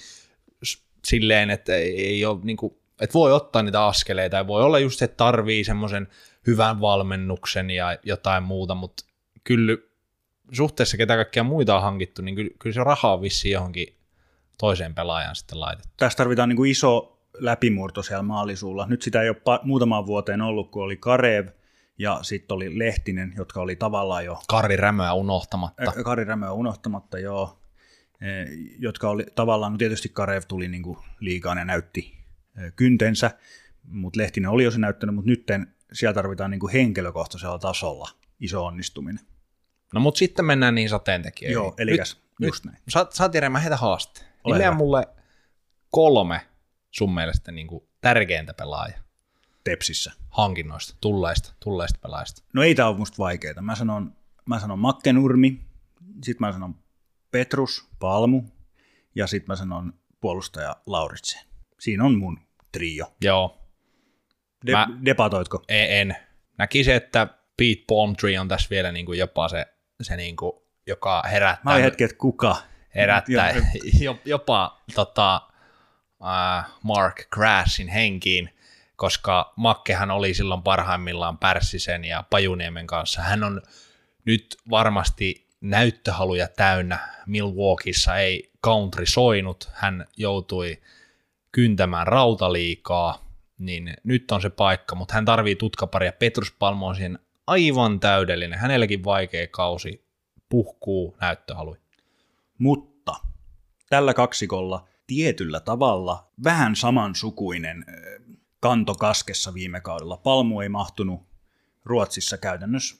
silleen, että ei ole niin kuin, että voi ottaa niitä askeleita ja voi olla just, että tarvii semmoisen hyvän valmennuksen ja jotain muuta, mutta kyllä suhteessa ketä kaikkia muita on hankittu, niin kyllä, kyllä se raha on vissiin johonkin toiseen pelaajaan sitten laitettu. Tässä tarvitaan niin kuin iso läpimurto siellä maalisuulla. Nyt sitä ei ole pa- muutamaan vuoteen ollut, kun oli Karev ja sitten oli Lehtinen, jotka oli tavallaan jo... Kari Rämöä unohtamatta. Kari Rämöä unohtamatta, joo. Jotka oli tavallaan, no tietysti Karev tuli niin kuin liikaan ja näytti kyntensä, mutta Lehtinen oli jo se näyttänyt, mutta nyt siellä tarvitaan niin kuin henkilökohtaisella tasolla iso onnistuminen. No mutta sitten mennään niin sateentekijöihin. Joo, eli nyt, just näin. Sä, sä Jere, mä heitä haaste. Nimeä mulle kolme sun mielestä niin kuin tärkeintä pelaajaa. Tepsissä. Hankinnoista, tulleista, tulleista pelaajista. No ei tämä ole musta vaikeaa. Mä sanon, mä sanon Makkenurmi, sitten mä sanon Petrus, Palmu ja sitten mä sanon puolustaja Lauritsen. Siinä on mun trio. Joo. De- mä, debatoitko? En. en. Näkisin, että Pete Palmtree on tässä vielä niin kuin jopa se, se niin kuin, joka herättää. Mä hetki, että kuka? Herättää *laughs* jopa tota, uh, Mark Grassin henkiin, koska Makkehan oli silloin parhaimmillaan Pärssisen ja Pajuniemen kanssa. Hän on nyt varmasti näyttöhaluja täynnä. Milwaukeeissa ei country soinut, hän joutui kyntämään rautaliikaa, niin nyt on se paikka, mutta hän tarvii tutkaparia. Petrus Palmo on siihen aivan täydellinen. Hänelläkin vaikea kausi puhkuu näyttöhalui. Mutta tällä kaksikolla tietyllä tavalla vähän samansukuinen kantokaskessa viime kaudella. Palmu ei mahtunut Ruotsissa käytännössä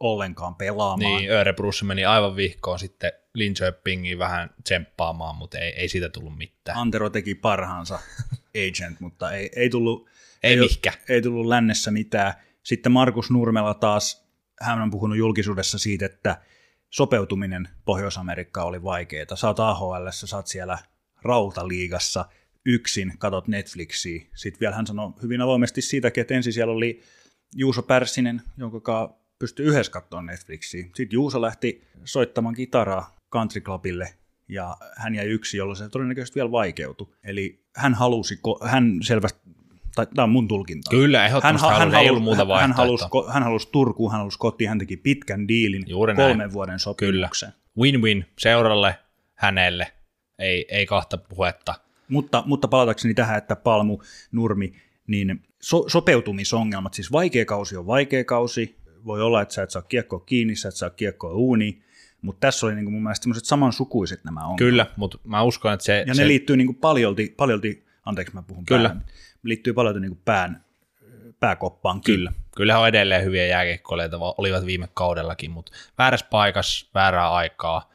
ollenkaan pelaamaan. Niin, Örebrussa meni aivan vihkoon sitten Linköpingiin vähän tsemppaamaan, mutta ei, ei siitä tullut mitään. Antero teki parhaansa *laughs* agent, mutta ei, ei tullut, Ei ole- mihkä. ei tullut lännessä mitään. Sitten Markus Nurmela taas, hän on puhunut julkisuudessa siitä, että sopeutuminen Pohjois-Amerikkaan oli vaikeaa. Sä oot AHL, sä oot siellä rautaliigassa yksin, katot Netflixiä. Sitten vielä hän sanoi hyvin avoimesti siitäkin, että ensin siellä oli Juuso Pärssinen, jonka pystyi yhdessä katsoa Netflixiä. Sitten Juuso lähti soittamaan kitaraa country clubille ja hän jäi yksi, jolloin se todennäköisesti vielä vaikeutui. Eli hän halusi, hän selvästi, tai tämä on mun tulkinta. Kyllä, hän, ehdottomasti hän, hän, ei ollut muuta hän, halusi, hän halusi Turkuun, hän halusi kotiin, hän teki pitkän diilin, Juuri näin. kolmen vuoden sopimuksen. Win-win seuralle, hänelle, ei, ei kahta puhetta. Mutta, mutta palatakseni tähän, että Palmu, Nurmi, niin so, sopeutumisongelmat, siis vaikea kausi on vaikea kausi, voi olla, että sä et saa kiekkoa kiinni, sä et saa kiekkoa uuniin, mutta tässä oli niin kuin mun mielestä semmoiset samansukuiset nämä ongelmat. Kyllä, mutta mä uskon, että se... Ja se ne liittyy niin kuin paljolti, paljolti, anteeksi mä puhun Kyllä. pään, liittyy paljolti niin kuin pään, pääkoppaan. Kyllä. Kyllähän on edelleen hyviä jääkiekkoilijoita, va- olivat viime kaudellakin, mutta väärässä paikassa, väärää aikaa.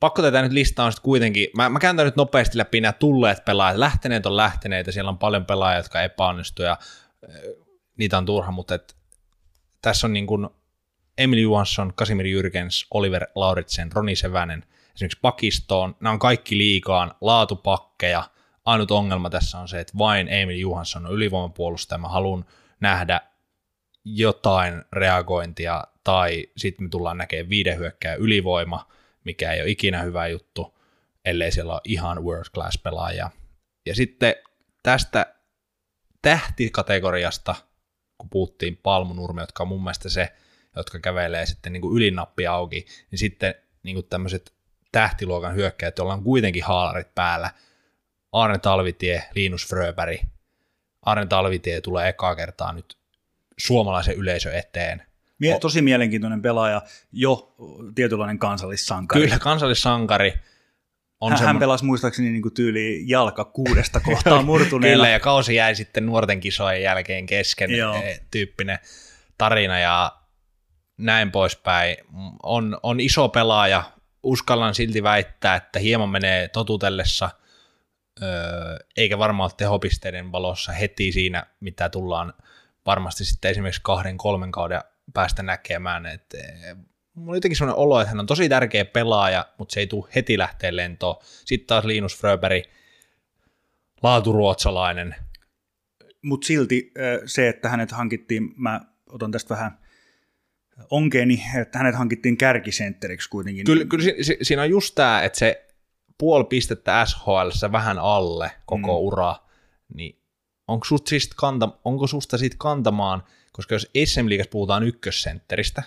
Pakko tätä nyt listaa on sitten kuitenkin, mä, mä kääntän nyt nopeasti läpi nämä tulleet pelaajat, lähteneet on lähteneet ja siellä on paljon pelaajia, jotka epäonnistu ja äh, niitä on turha, mutta et, tässä on niin kuin Emil Johansson, Kasimir Jyrkens, Oliver Lauritsen, Roni Sevänen, esimerkiksi pakistoon, nämä on kaikki liikaan laatupakkeja, ainut ongelma tässä on se, että vain Emil Johansson on ylivoimapuolustaja, mä haluan nähdä jotain reagointia, tai sitten me tullaan näkemään viiden hyökkääjän ylivoima, mikä ei ole ikinä hyvä juttu, ellei siellä ole ihan world class pelaajia. Ja sitten tästä tähtikategoriasta, kun puhuttiin Palmunurmi, jotka on mun mielestä se, jotka kävelee sitten niin kuin ylinappi auki, niin sitten niin kuin tämmöiset tähtiluokan hyökkäjät, joilla on kuitenkin haalarit päällä, Arne Talvitie, Linus Fröberg. Arne Talvitie tulee ekaa kertaa nyt suomalaisen yleisön eteen. Mie- tosi mielenkiintoinen pelaaja, jo tietynlainen kansallissankari. Kyllä kansallissankari on hän, semmo- hän pelasi muistaakseni niin kuin tyyli jalka kuudesta kohtaa *laughs* murtuneella. Kyllä, ja kausi jäi sitten nuorten kisojen jälkeen kesken Joo. eh, tyyppinen tarina ja näin poispäin. On, on iso pelaaja, uskallan silti väittää, että hieman menee totutellessa, öö, eikä varmaan ole tehopisteiden valossa heti siinä, mitä tullaan varmasti sitten esimerkiksi kahden, kolmen kauden päästä näkemään. Et, eh, mulla on jotenkin sellainen olo, että hän on tosi tärkeä pelaaja, mutta se ei tule heti lähteä lentoon. Sitten taas Linus Fröberg, laaturuotsalainen, Mutta silti ö, se, että hänet hankittiin, mä otan tästä vähän onkeeni, että hänet hankittiin kärkisentteriksi kuitenkin. Kyllä, kyllä si, si, siinä on just tämä, että se puoli pistettä SHL vähän alle koko Mm. ura, niin onko, sust siis kanta, onko susta siitä kantamaan, koska jos SM Liigassa puhutaan ykkössentteristä,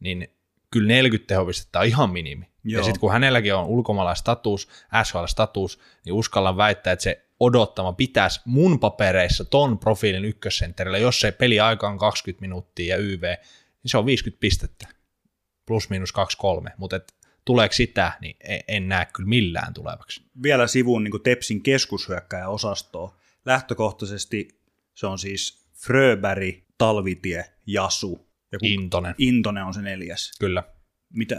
niin kyllä 40 tehopistettä on ihan minimi. Joo. Ja sitten kun hänelläkin on ulkomaalaisstatus, SHL-status, niin uskallan väittää, että se odottama pitäisi mun papereissa ton profiilin ykkössentterillä, jos se peli aika on 20 minuuttia ja YV, niin se on 50 pistettä plus miinus 2-3, mutta et tuleeko sitä, niin en, en näe kyllä millään tulevaksi. Vielä sivuun niin Tepsin keskushyökkäjä osastoa. Lähtökohtaisesti se on siis Fröberg, Talvitie, Jasu. Ja kun Intonen, Intonen on se neljäs. kyllä. Mitä,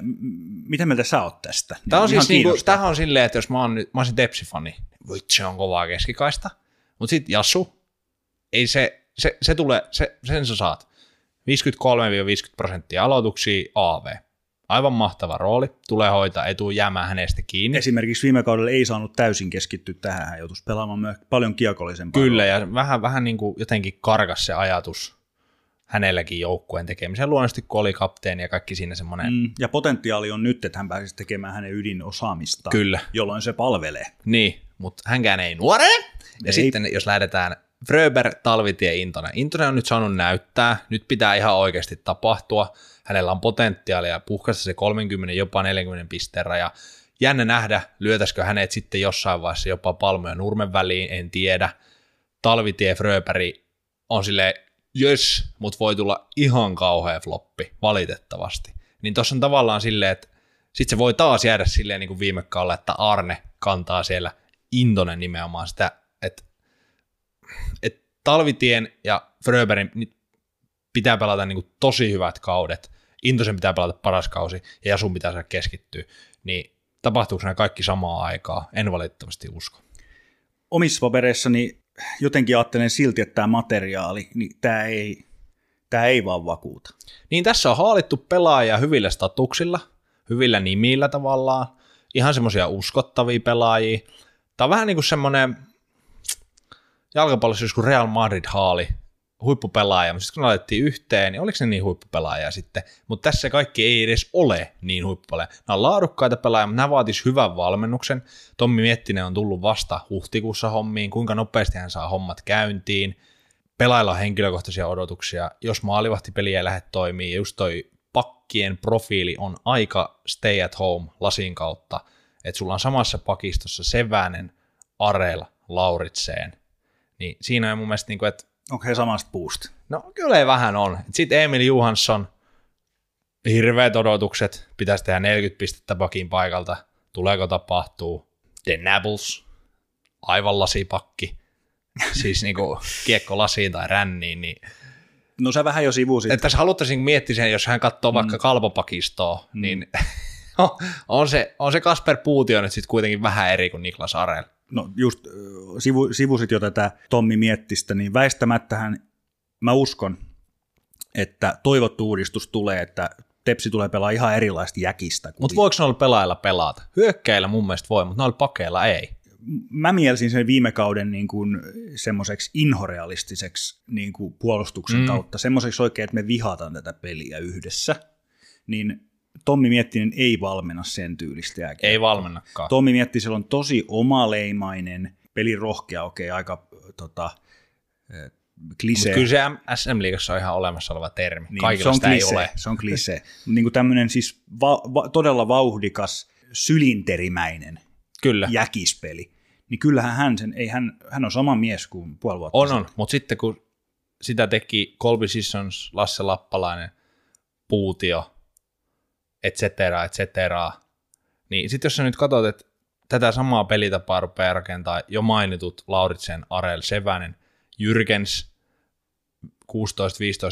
mitä mieltä sä oot tästä? Tämä on, Ihan siis niinku, tämähän on silleen, että jos mä, oon nyt, mä olisin Tepsi-fani, niin vitsi on kovaa keskikaista, mutta sitten Jassu, ei se, se, se tulee, se, sen sä saat. 53-50 prosenttia aloituksia AV. Aivan mahtava rooli, tulee hoitaa, ei tule jäämään hänestä kiinni. Esimerkiksi viime kaudella ei saanut täysin keskittyä tähän, hän joutui pelaamaan myös paljon kiekollisempaa. Kyllä, ja vähän, vähän niin kuin jotenkin karkas se ajatus hänelläkin joukkueen tekemiseen. Luonnollisesti kun oli kapteeni ja kaikki siinä semmoinen, mm. Ja potentiaali on nyt, että hän pääsisi tekemään hänen ydinosaamistaan, kyllä, jolloin se palvelee. niin, mutta hänkään ei nuore. Ja Ei. sitten jos lähdetään Fröber, Talvitie, Intonen. Intonen on nyt saanut näyttää, nyt pitää ihan oikeasti tapahtua. Hänellä on potentiaalia puhkasta se 30, jopa 40 pisteen raja. Jännä nähdä, lyötäisikö hänet sitten jossain vaiheessa jopa Palmo ja Nurmen väliin, en tiedä. Talvitie, Fröberi on sille jös, mutta voi tulla ihan kauhea floppi, valitettavasti. Niin tuossa on tavallaan silleen, että sitten se voi taas jäädä silleen niin kuin viime kaudella, että Arne kantaa siellä Intonen nimenomaan sitä, että että Talvitien ja Fröberin pitää pelata niin kuin tosi hyvät kaudet, Intosen pitää pelata paras kausi ja Jasun pitää saada keskittyä, niin tapahtuuko nämä kaikki samaa aikaa? En valitettavasti usko. Omissa papereissani jotenkin ajattelen silti, että tämä materiaali, niin tämä ei, tämä ei vaan vakuuta. Niin tässä on haalittu pelaajia hyvillä statuksilla, hyvillä nimillä tavallaan, ihan semmoisia uskottavia pelaajia. Tämä on vähän niin kuin semmoinen jalkapallossa joskus Real Madrid haali huippupelaaja, mutta sitten kun laitettiin yhteen, niin oliko ne niin huippupelaajia sitten? Mutta tässä kaikki ei edes ole niin huippupelaajia. Nämä on laadukkaita pelaajia, mutta nämä vaatisivat hyvän valmennuksen. Tommi Miettinen on tullut vasta huhtikuussa hommiin, kuinka nopeasti hän saa hommat käyntiin. Pelailla on henkilökohtaisia odotuksia. Jos maalivahtipeli ei lähde toimii, just toi pakkien profiili on aika stay at home lasin kautta, että sulla on samassa pakistossa Sevänen, Arel, Lauritseen, niin siinä on mun mielestä, niin kuin, että Onko he samasta puusta? No kyllä ei vähän on. Sitten Emil Johansson, hirveät odotukset, pitäisi tehdä 40 pistettä pakin paikalta. Tuleeko tapahtuu? The Nabbles, aivan lasipakki. siis niinku kiekko lasiin tai ränniin, niin No sä vähän jo sivusit. Että tässä haluttaisin miettiä sen, jos hän katsoo vaikka mm. kalpopakistoa, mm. niin *laughs* on, se, on se Kasper Puutio nyt sitten kuitenkin vähän eri kuin Niklas Arel no just sivu, sivusit jo tätä Tommi Miettistä, niin väistämättähän mä uskon, että toivottu uudistus tulee, että Tepsi tulee pelaa ihan erilaista jäkistä. Mutta voiko noilla pelailla pelata? Hyökkäillä mun mielestä voi, mutta noilla pakeilla ei. Mä mielsin sen viime kauden niin kuin semmoiseksi inhorealistiseksi niin kuin puolustuksen mm. kautta, semmoiseksi oikein, että me vihataan tätä peliä yhdessä. Niin Tommi Miettinen ei valmenna sen tyylistä jääkiekkoa. Ei valmennakaan. Tommi Miettisellä on tosi omaleimainen, rohkea, okei, okay, aika tota, klise. kyllä se SM-liigassa on ihan olemassa oleva termi. Niin, Kaikilla se on klise, ei ole. Se on klise. *laughs* niin kuin tämmöinen siis va- va- todella vauhdikas, sylinterimäinen kyllä. jäkispeli. Niin kyllähän hän sen, ei hän, hän on sama mies kuin puoli vuotta On, on, mutta sitten kun sitä teki Colby Sissons, Lasse Lappalainen, Puutio, et cetera, et cetera. Niin sitten jos sä nyt katsot, että tätä samaa pelitapaa rupeaa rakentaa jo mainitut Lauritsen, Arel, Sevänen, Jyrkens, 16-15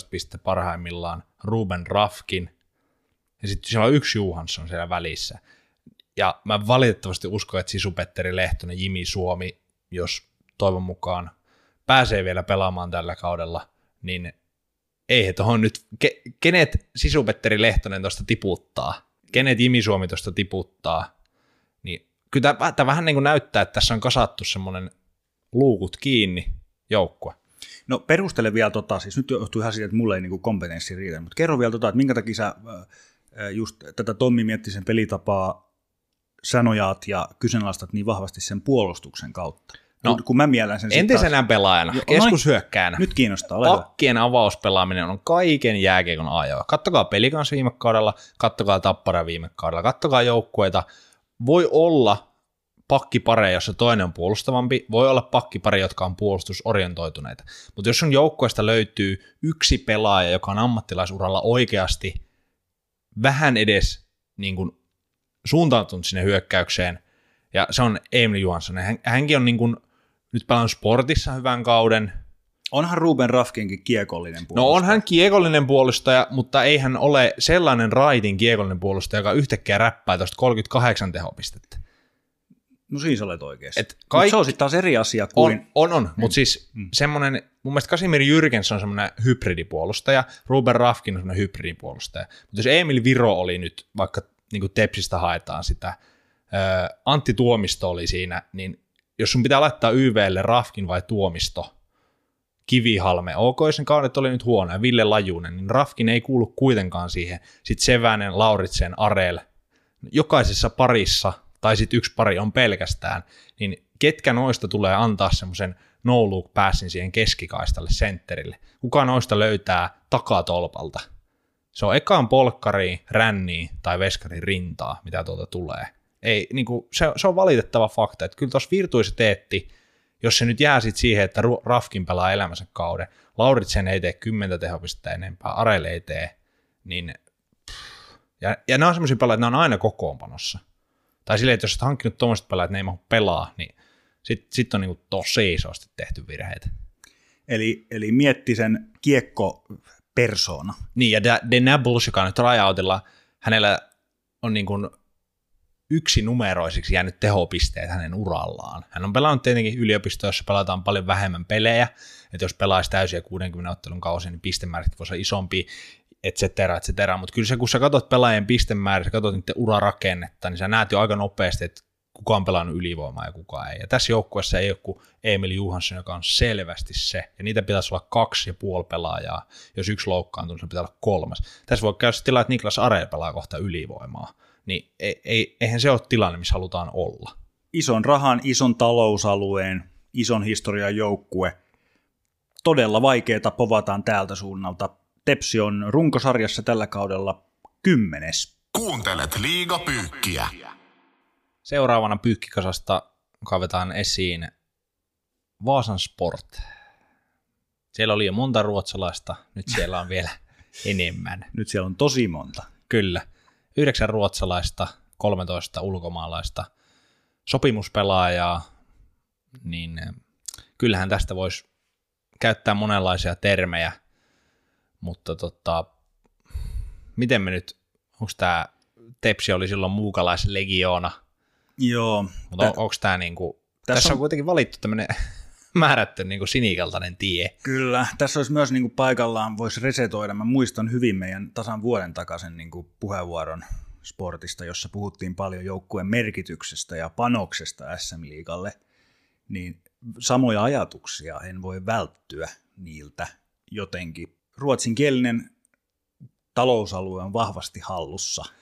pistettä parhaimmillaan, Ruben Rafkin, ja sitten siellä on yksi Juhansson siellä välissä. Ja mä valitettavasti uskon, että Sisupetteri Lehtonen, Jimi Suomi, jos toivon mukaan pääsee vielä pelaamaan tällä kaudella, niin ei he tuohon nyt, ke, kenet Sisupetteri Lehtonen tuosta tiputtaa, kenet Jimi Suomi tuosta tiputtaa, niin kyllä tämä, tämä vähän niin kuin näyttää, että tässä on kasattu semmoinen luukut kiinni joukkue. No perustele vielä tota, siis nyt johtuu ihan siitä, että mulle ei niin kompetenssi riitä, mutta kerro vielä tota, että minkä takia sä just tätä Tommi Miettisen pelitapaa sanojaat ja kyseenalaistat niin vahvasti sen puolustuksen kautta. No, kun mä mielen sen entisenä taas... pelaajana, jo, keskushyökkäänä. Nyt kiinnostaa, ole Pakkien avauspelaaminen on kaiken jääkiekon ajoa. Kattokaa pelikans viime kaudella, kattokaa tappara viime kaudella, kattokaa joukkueita. Voi olla pakkipare, jossa toinen on puolustavampi, voi olla pakkipare, jotka on puolustusorientoituneita. Mutta jos sun joukkueesta löytyy yksi pelaaja, joka on ammattilaisuralla oikeasti vähän edes niin kuin, suuntautunut sinne hyökkäykseen, ja se on Emil Johansson. Hän, hänkin on niin kuin, nyt pelannut sportissa hyvän kauden. Onhan Ruben Rafkinkin kiekollinen puolustaja. No onhan kiekollinen puolustaja, mutta ei hän ole sellainen raitin kiekollinen puolustaja, joka yhtäkkiä räppää tuosta 38 tehopistettä. No siis olet oikeassa. Et kaik... se on sitten taas eri asia kuin... On, on, on. mutta siis mm. semmoinen, mun mielestä Kasimir Jyrkens on semmoinen hybridipuolustaja, Ruben Rafkin on semmoinen hybridipuolustaja. Mutta jos Emil Viro oli nyt, vaikka niin Tepsistä haetaan sitä, Antti Tuomisto oli siinä, niin jos sun pitää laittaa YVlle Rafkin vai Tuomisto, Kivihalme, ok, sen kaudet oli nyt huono, ja Ville Lajunen, niin Rafkin ei kuulu kuitenkaan siihen. Sitten Sevänen, Lauritsen, Arel, jokaisessa parissa, tai sitten yksi pari on pelkästään, niin ketkä noista tulee antaa semmoisen no look passin siihen keskikaistalle sentterille? Kuka noista löytää takatolpalta? Se on ekaan polkkari, ränni tai veskari rintaa, mitä tuolta tulee ei, niin kuin, se, se, on valitettava fakta, että kyllä tuossa virtuositeetti, jos se nyt jää sit siihen, että Rafkin pelaa elämänsä kauden, Lauritsen ei tee kymmentä tehopistettä enempää, Arelle ei tee, niin ja, ja nämä on semmoisia pelaajia, että nämä on aina kokoonpanossa. Tai silleen, että jos olet hankkinut tuommoiset pelaajat, ne ei mahu pelaa, niin sitten sit on niin kuin tosi isosti tehty virheitä. Eli, eli mietti sen kiekko persona. Niin, ja De Nables, joka on nyt rajautilla, hänellä on niin kuin yksi numeroisiksi jäänyt tehopisteet hänen urallaan. Hän on pelannut tietenkin yliopistossa, jossa pelataan paljon vähemmän pelejä, että jos pelaisi täysiä 60 ottelun kausia, niin pistemäärit voisi olla isompi, et cetera, et cetera. Mutta kyllä se, kun sä katsot pelaajien pistemäärä, sä katsot niiden urarakennetta, niin sä näet jo aika nopeasti, että kuka on pelannut ylivoimaa ja kuka ei. Ja tässä joukkueessa ei ole kuin Emil Johansson, joka on selvästi se, ja niitä pitäisi olla kaksi ja puoli pelaajaa. Jos yksi loukkaantuu, niin se pitää olla kolmas. Tässä voi käydä tilaa, että Niklas Areel pelaa kohta ylivoimaa. Niin ei, ei, eihän se ole tilanne, missä halutaan olla. Ison rahan, ison talousalueen, ison historian joukkue. Todella vaikeaa povataan täältä suunnalta. Tepsi on runkosarjassa tällä kaudella kymmenes. Kuuntelet liigapyykkiä. Seuraavana pyykkikasasta kaivetaan esiin Vaasan Sport. Siellä oli jo monta ruotsalaista, nyt siellä on vielä *laughs* enemmän. Nyt siellä on tosi monta. Kyllä. Yhdeksän ruotsalaista, 13 ulkomaalaista sopimuspelaajaa, niin eh, kyllähän tästä voisi käyttää monenlaisia termejä, mutta tota, miten me nyt, onko tämä Tepsi oli silloin muukalaislegioona – Joo. Mutta on, onko tämä niinku, tässä, tässä on, on kuitenkin valittu tämmöinen määrätty niinku sinikeltainen tie. Kyllä, tässä olisi myös niinku paikallaan, voisi resetoida. Mä muistan hyvin meidän tasan vuoden takaisin niinku puheenvuoron sportista, jossa puhuttiin paljon joukkueen merkityksestä ja panoksesta SM-liigalle, niin samoja ajatuksia en voi välttyä niiltä jotenkin. Ruotsinkielinen talousalue on vahvasti hallussa –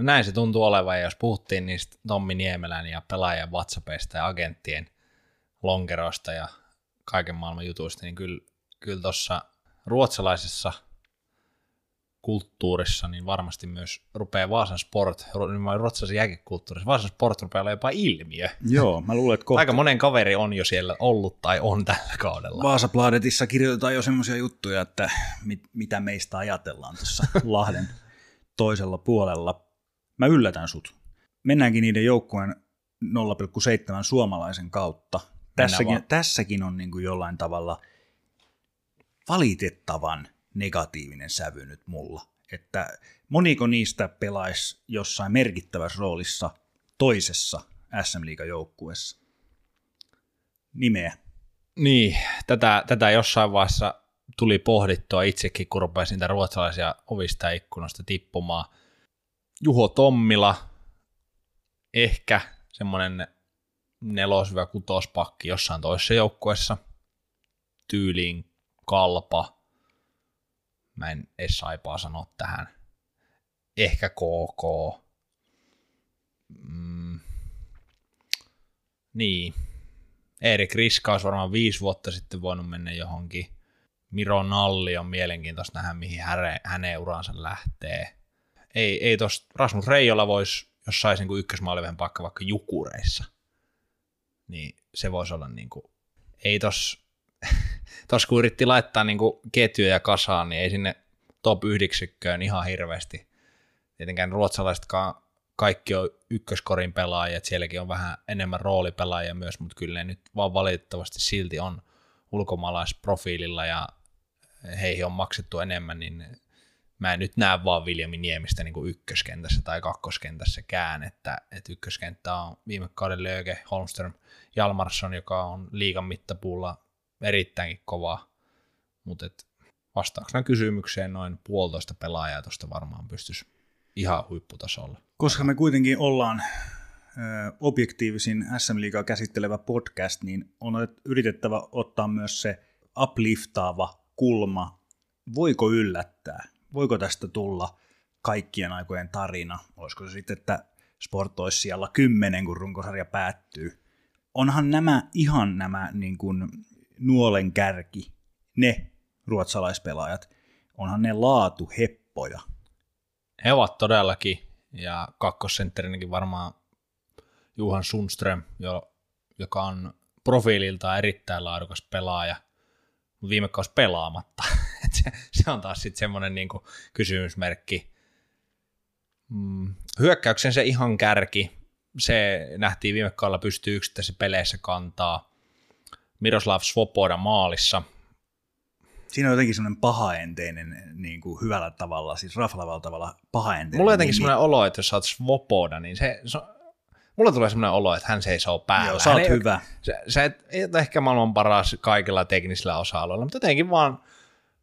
No näin se tuntuu olevan, ja jos puhuttiin niistä Tommi Niemelän ja pelaajien WhatsAppista ja agenttien lonkeroista ja kaiken maailman jutuista, niin kyllä, kyllä tuossa ruotsalaisessa kulttuurissa, niin varmasti myös rupeaa Vaasan sport, ruotsalaisen jääkikulttuurissa, Vaasan sport rupeaa olla jopa ilmiö. Joo, mä luulen, että kohta... Aika monen kaveri on jo siellä ollut tai on tällä kaudella. Vaasapladetissa kirjoitetaan jo semmoisia juttuja, että mit, mitä meistä ajatellaan tuossa *laughs* Lahden toisella puolella mä yllätän sut. Mennäänkin niiden joukkueen 0,7 suomalaisen kautta. Tässäkin, tässäkin on niin kuin jollain tavalla valitettavan negatiivinen sävy nyt mulla. Että moniko niistä pelaisi jossain merkittävässä roolissa toisessa SM joukkueessa Nimeä. Niin, tätä, tätä jossain vaiheessa tuli pohdittua itsekin, kun rupesin niitä ruotsalaisia ovista ja ikkunasta tippumaan – Juho Tommila, ehkä semmoinen nelos-kutospakki jossain toisessa joukkueessa, tyyliin kalpa, mä en edes saipaa sanoa tähän, ehkä KK, mm. niin, Erik Riska olisi varmaan viisi vuotta sitten voinut mennä johonkin. Miro Nalli on mielenkiintoista nähdä, mihin hänen uransa lähtee. Ei, ei tos, Rasmus Reijola voisi, jos saisi niin ykkösmaalivahin paikka vaikka Jukureissa, niin se voisi olla niin kuin, ei tos, *laughs* tos kun yritti laittaa niin kuin ketjuja kasaan, niin ei sinne top yhdeksikköön ihan hirveästi. Tietenkään ruotsalaisetkaan kaikki on ykköskorin pelaajia, että sielläkin on vähän enemmän roolipelaajia myös, mutta kyllä ne nyt vaan valitettavasti silti on ulkomaalaisprofiililla ja heihin on maksettu enemmän, niin mä en nyt näe vaan Viljami Niemistä niin kuin ykköskentässä tai kakkoskentässäkään, että, että ykköskenttä on viime kauden Lööke, Holmström, Jalmarsson, joka on liigan mittapuulla erittäinkin kova, mutta vastauksena kysymykseen noin puolitoista pelaajaa tuosta varmaan pystyisi ihan huipputasolla. Koska me kuitenkin ollaan objektiivisin SM-liigaa käsittelevä podcast, niin on yritettävä ottaa myös se upliftaava kulma. Voiko yllättää? Voiko tästä tulla kaikkien aikojen tarina? Olisiko se sitten, että Sport olisi siellä kymmenen, kun runkosarja päättyy? Onhan nämä ihan nämä niin kuin nuolen kärki, ne ruotsalaispelaajat, onhan ne laatu heppoja. He ovat todellakin, ja kakkosentterinäkin varmaan Juhan Sundström, jo, joka on profiililtaan erittäin laadukas pelaaja, viime kausi pelaamatta. *laughs* se, se on taas sitten semmoinen niinku kysymysmerkki. Mm, hyökkäyksen se ihan kärki, se nähtiin viime kaudella pystyy yksittäisissä peleissä kantaa. Miroslav Svoboda maalissa, Siinä on jotenkin semmoinen pahaenteinen niin kuin hyvällä tavalla, siis raflavalla tavalla pahaenteinen. Mulla on jotenkin semmoinen olo, että jos sä oot Svoboda, niin se, se on- mulla tulee semmoinen olo, että hän seisoo päällä. Joo, sä Hän oot ei- hyvä. Sä, sä et, et ehkä maailman paras kaikilla teknisillä osa-alueilla, mutta jotenkin vaan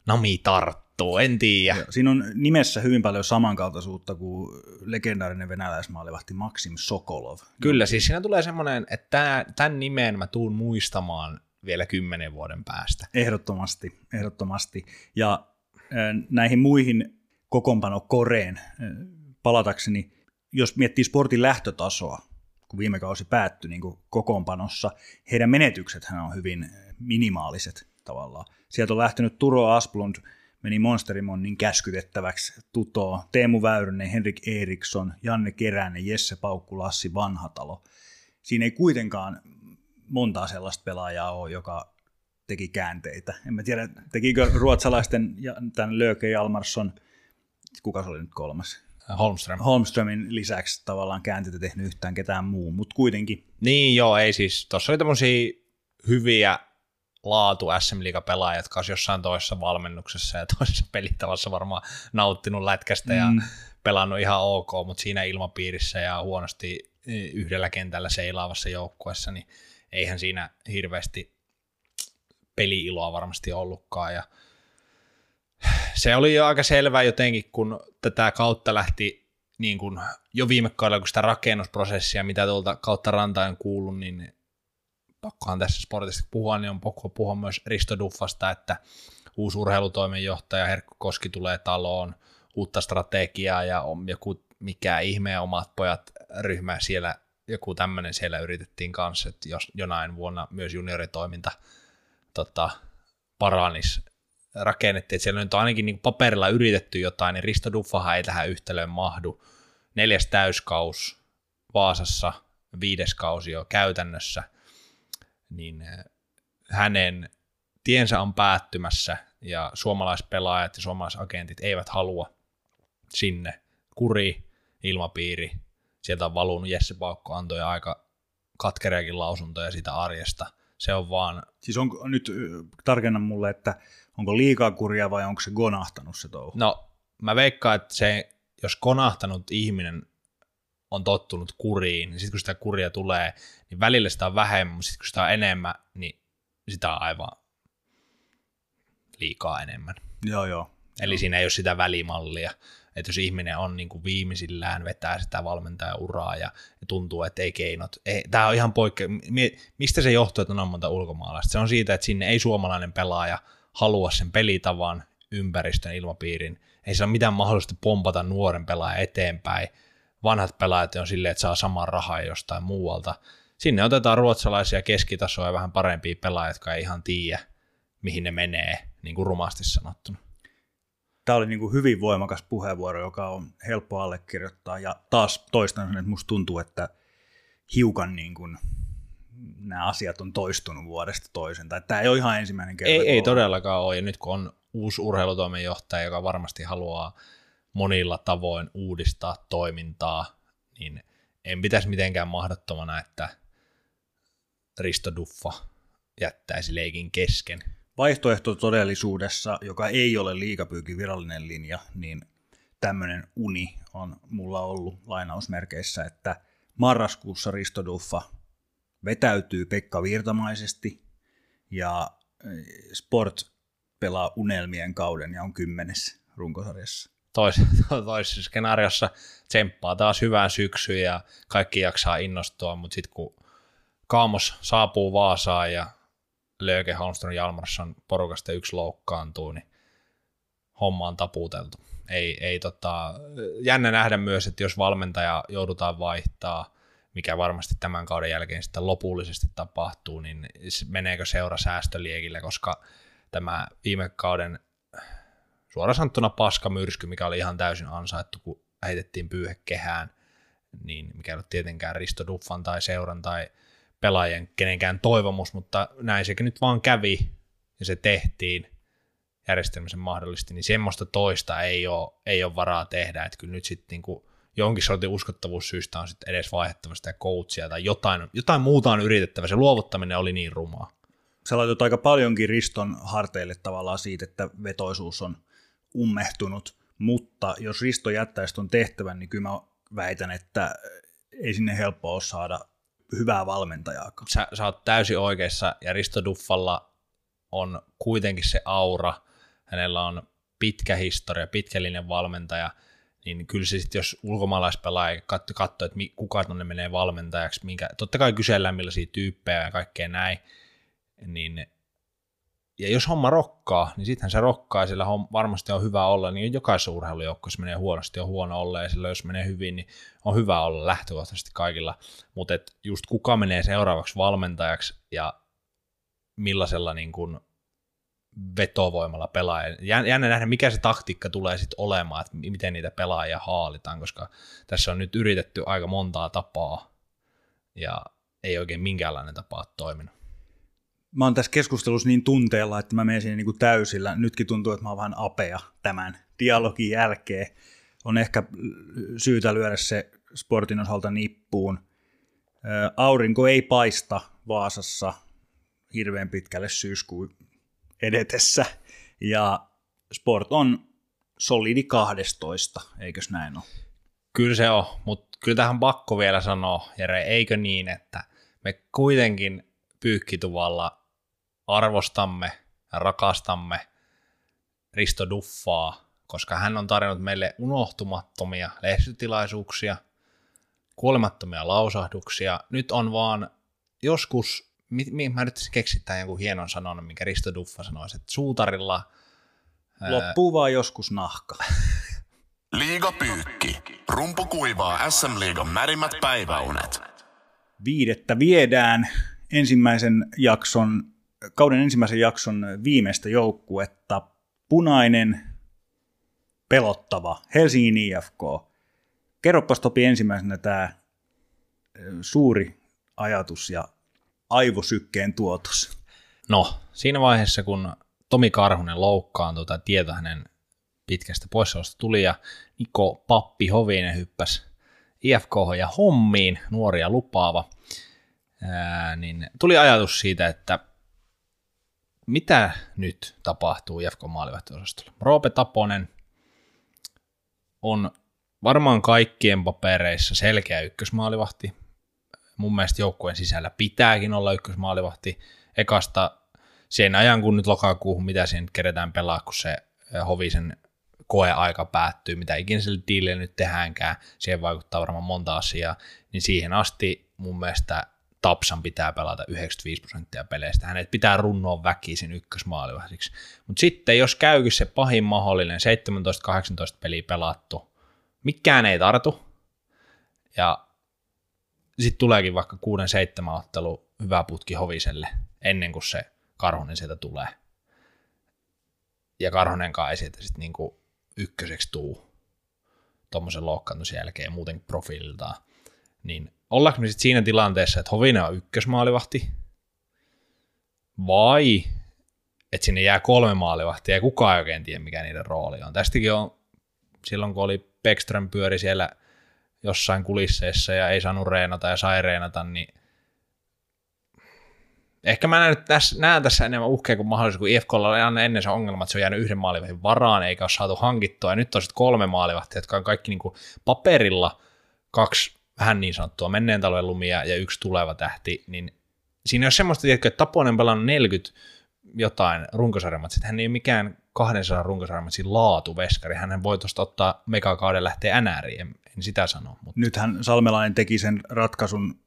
nami tarttuu, en tiedä. Joo, Siinä on nimessä hyvin paljon samankaltaisuutta kuin legendaarinen venäläismaalivahti Maxim Sokolov. Kyllä, siis siinä tulee semmoinen, että tämän nimen mä tuun muistamaan vielä kymmenen vuoden päästä. Ehdottomasti, ehdottomasti. Ja näihin muihin kokoonpanokoreen palatakseni, jos miettii sportin lähtötasoa, kun viime kausi päättyi niin kokoonpanossa, heidän menetyksethän on hyvin minimaaliset tavallaan. Sieltä on lähtenyt Turo Asplund, meni Monsterimonnin käskytettäväksi Tuto, Teemu Väyrynen, Henrik Eriksson, Janne Keränen, Jesse Paukku, Lassi Vanhatalo. Siinä ei kuitenkaan montaa sellaista pelaajaa ole, joka teki käänteitä. En mä tiedä, tekikö ruotsalaisten ja tämän Löke Jalmarsson, kuka se oli nyt kolmas? Holmström. Holmströmin lisäksi tavallaan käänteitä tehnyt yhtään ketään muu, mutta kuitenkin Niin joo, ei siis, tuossa oli tämmöisiä hyviä laatu SM pelaajia, jotka olisi jossain toisessa valmennuksessa ja *laughs* toisessa pelitavassa varmaan nauttinut lätkästä ja Mm. pelannut ihan ok, mutta siinä ilmapiirissä ja huonosti eh, yhdellä kentällä seilaavassa joukkueessa, niin eihän siinä hirveästi peliiloa varmasti ollutkaan. Ja se oli jo aika selvää jotenkin, kun tätä kautta lähti niin kuin jo viime kaudella, kun sitä rakennusprosessia, mitä tuolta kautta rantain kuullut, niin pakkohan tässä sportista puhua, niin on pakko puhua myös Risto Duffasta, että uusi urheilutoimenjohtaja Herkku Koski tulee taloon, uutta strategiaa ja on joku mikä ihmeen omat pojat ryhmä siellä, joku tämmöinen siellä yritettiin kanssa, että jos jonain vuonna myös junioritoiminta tota, paranis rakennettiin, että siellä nyt on ainakin niin paperilla yritetty jotain, niin Risto Duffahan ei tähän yhtälöön mahdu. Neljäs täyskaus Vaasassa, viides kausi jo käytännössä, niin eh, hänen tiensä on päättymässä ja suomalaispelaajat ja suomalaisagentit eivät halua sinne kuri, ilmapiiri. Sieltä on valunut Jesse Paukko antoi aika katkeriakin lausuntoja siitä arjesta. Se on vaan Siis onko nyt, ö, tarkenna mulle, että onko liikaa kuria vai onko se gonahtanut se touhu? No, mä veikkaan, että se, jos konahtanut ihminen on tottunut kuriin, niin sitten kun sitä kuria tulee, niin välillä sitä on vähemmän, mutta sitten kun sitä on enemmän, niin sitä on aivan liikaa enemmän. Joo, joo. Eli siinä ei ole sitä välimallia, että jos ihminen on niin kuin viimeisillään, vetää sitä valmentajauraa ja, ja tuntuu, että ei keinot. Ei, tämä on ihan poikke... mi- Mistä se johtuu, että on monta ulkomaalaista? Se on siitä, että sinne ei suomalainen pelaaja halua sen pelitavan, ympäristön, ilmapiirin. Ei se ole mitään mahdollista pompata nuoren pelaajan eteenpäin. Vanhat pelaajat on silleen, että saa saman rahaa jostain muualta. Sinne otetaan ruotsalaisia keskitasoja ja vähän parempia pelaajia, jotka ei ihan tiedä, mihin ne menee, niin kuin rumasti sanottuna. Tämä oli niin kuin hyvin voimakas puheenvuoro, joka on helppo allekirjoittaa. Ja taas toistan sen, että musta tuntuu, että hiukan niin kuin nämä asiat on toistunut vuodesta toisen. Tai tämä ei ole ihan ensimmäinen kerta. Ei, ei todellakaan ole, ja nyt kun on uusi urheilutoimenjohtaja, joka varmasti haluaa monilla tavoin uudistaa toimintaa, niin en pitäisi mitenkään mahdottomana, että Risto Duffa jättäisi leikin kesken. Vaihtoehto todellisuudessa, joka ei ole liikapyykin virallinen linja, niin tämmöinen uni on mulla ollut lainausmerkeissä, että marraskuussa Risto Duffa vetäytyy Pekka Virtamaisesti ja eh, Sport pelaa unelmien kauden ja on kymmenes runkosarjassa. Tois, *laughs* toisessa skenaariossa tsemppaa taas hyvään syksyyn ja kaikki jaksaa innostua, mutta sitten kun Kaamos saapuu Vaasaan ja Löke Holmström Jalmarsson porukasta yksi loukkaantuu, niin homma on taputeltu. Ei, ei tota, jännä nähdä myös, että jos valmentaja joudutaan vaihtaa, mikä varmasti tämän kauden jälkeen sitten lopullisesti tapahtuu, niin meneekö seura säästöliekille, koska tämä viime kauden suoraan sanottuna paskamyrsky, mikä oli ihan täysin ansaittu, kun heitettiin pyyhekehään, niin mikä ei ollut tietenkään Risto Duffan tai seuran tai pelaajien kenenkään toivomus, mutta näin sekin nyt vaan kävi ja se tehtiin, järjestelmä sen mahdollisti, niin semmoista toista ei ole, ei ole varaa tehdä, että kyllä nyt sitten niinku jonkin sortin uskottavuussyystä on sitten edes vaihdettava sitä coachia tai jotain, jotain muuta on yritettävä, se luovuttaminen oli niin rumaa. sä laitot aika paljonkin Riston harteille tavallaan siitä, että vetoisuus on ummehtunut, mutta jos Risto jättäisi tuon tehtävän, niin kyllä mä väitän, että ei sinne helppoa ole saada hyvää valmentajaa. Sä, sä oot täysin oikeassa, ja Risto Duffalla on kuitenkin se aura, hänellä on pitkä historia, pitkällinen valmentaja, niin kyllä se sitten, jos ulkomaalaispelaaja katsoo, katso, että kuka tuonne menee valmentajaksi, minkä, totta kai kysellään millaisia tyyppejä ja kaikkea näin, niin ja jos homma rokkaa, niin sittenhän se rokkaa, sillä varmasti on hyvä olla, niin jokaisessa urheilujoukkoissa menee huonosti, on huono olla, ja sillä jos menee hyvin, niin on hyvä olla lähtökohtaisesti kaikilla, mutta just kuka menee seuraavaksi valmentajaksi, ja millaisella niin kuin vetovoimalla pelaaja. Jännä nähdä, mikä se taktiikka tulee sitten olemaan, että miten niitä pelaajia haalitaan, koska tässä on nyt yritetty aika montaa tapaa, ja ei oikein minkäänlainen tapa ole toiminut mä oon tässä keskustelussa niin tunteella, että mä menen siinä niin kuin täysillä. Nytkin tuntuu, että mä oon vähän apea tämän dialogin jälkeen. On ehkä syytä lyödä se sportin osalta nippuun. Aurinko ei paista Vaasassa hirveän pitkälle syyskuun edetessä. Ja sport on solidi 12, eikös näin ole? Kyllä se on, mutta kyllä tähän pakko vielä sanoa, Jere, eikö niin, että me kuitenkin pyykkituvalla arvostamme ja rakastamme Risto Duffaa, koska hän on tarjonnut meille unohtumattomia lehdistötilaisuuksia, kuolemattomia lausahduksia. Nyt on vaan joskus, mi, mi, mä yrittäisin keksittää jonkun hienon sanon, mikä Risto Duffa sanoisi, että suutarilla... Loppuu vaan joskus nahka. *laughs* Liiga pyykki. Rumpu kuivaa SM-liigan märimmät päiväunet. Viidettä viedään ensimmäisen jakson, kauden ensimmäisen jakson viimeistä joukkuetta. Punainen, pelottava Helsingin IFK. Kerropas Topi ensimmäisenä tämä suuri ajatus ja aivosykkeen tuotos. No, siinä vaiheessa kun Tomi Karhunen loukkaantui tai tieto hänen pitkästä poissaolosta tuli ja Niko Pappi Hovinen hyppäsi IFK ja hommiin, nuoria lupaava, niin tuli ajatus siitä, että mitä nyt tapahtuu IFK maalivahtiosastolla. Roope Taponen on varmaan kaikkien papereissa selkeä ykkösmaalivahti. Mun mielestä joukkueen sisällä pitääkin olla ykkösmaalivahti. Ekasta sen ajan, kun nyt lokakuuhun, mitä siinä keretään pelaa, kun se Hovisen koeaika päättyy, mitä ikinä sille diilille nyt tehdäänkään, siihen vaikuttaa varmaan monta asiaa, niin siihen asti mun mielestä Tapsan pitää pelata 95 prosenttia peleistä. Hänet pitää runnoa väkisin ykkösmaalivahdiksi. Mutta sitten jos käykin se pahin mahdollinen 17-18 peliä pelattu, mikään ei tartu, ja sitten tuleekin vaikka 6-7 ottelu hyvä putki Hoviselle ennen kuin se Karhonen sieltä tulee. Ja Karhonenkaan ei sieltä sitten niinku ykköseksi tuu tuommoisen loukkaantumisen jälkeen muuten profiililtaan. Niin ollaanko me sitten siinä tilanteessa, että Hovinen on ykkösmaalivahti, vai että sinne jää kolme maalivahtia ja kukaan ei oikein tiedä, mikä niiden rooli on. Tästäkin on silloin, kun oli Beckström pyöri siellä jossain kulisseissa ja ei saanut reenata ja sai reenata, niin ehkä mä näen, tässä, näen tässä enemmän uhkeja kuin mahdollista, kun IFKlla oli aina ennen se ongelma, että se on jäänyt yhden maalivahdin varaan eikä ole saatu hankittua, ja nyt on sitten kolme maalivahtia, jotka on kaikki niin kuin paperilla. Kaksi vähän niin sanottua menneen talven lumia ja yksi tuleva tähti, niin siinä on semmoista, tiedätkö, että Taponen pelannut 40 jotain runkosarjamatsia, hän ei ole mikään 200 runkosarjamatsin laatuveskari, hän voi tuosta ottaa megakauden lähteä NRiin, en, en sitä sano. Mutta. Nythän Salmelainen teki sen ratkaisun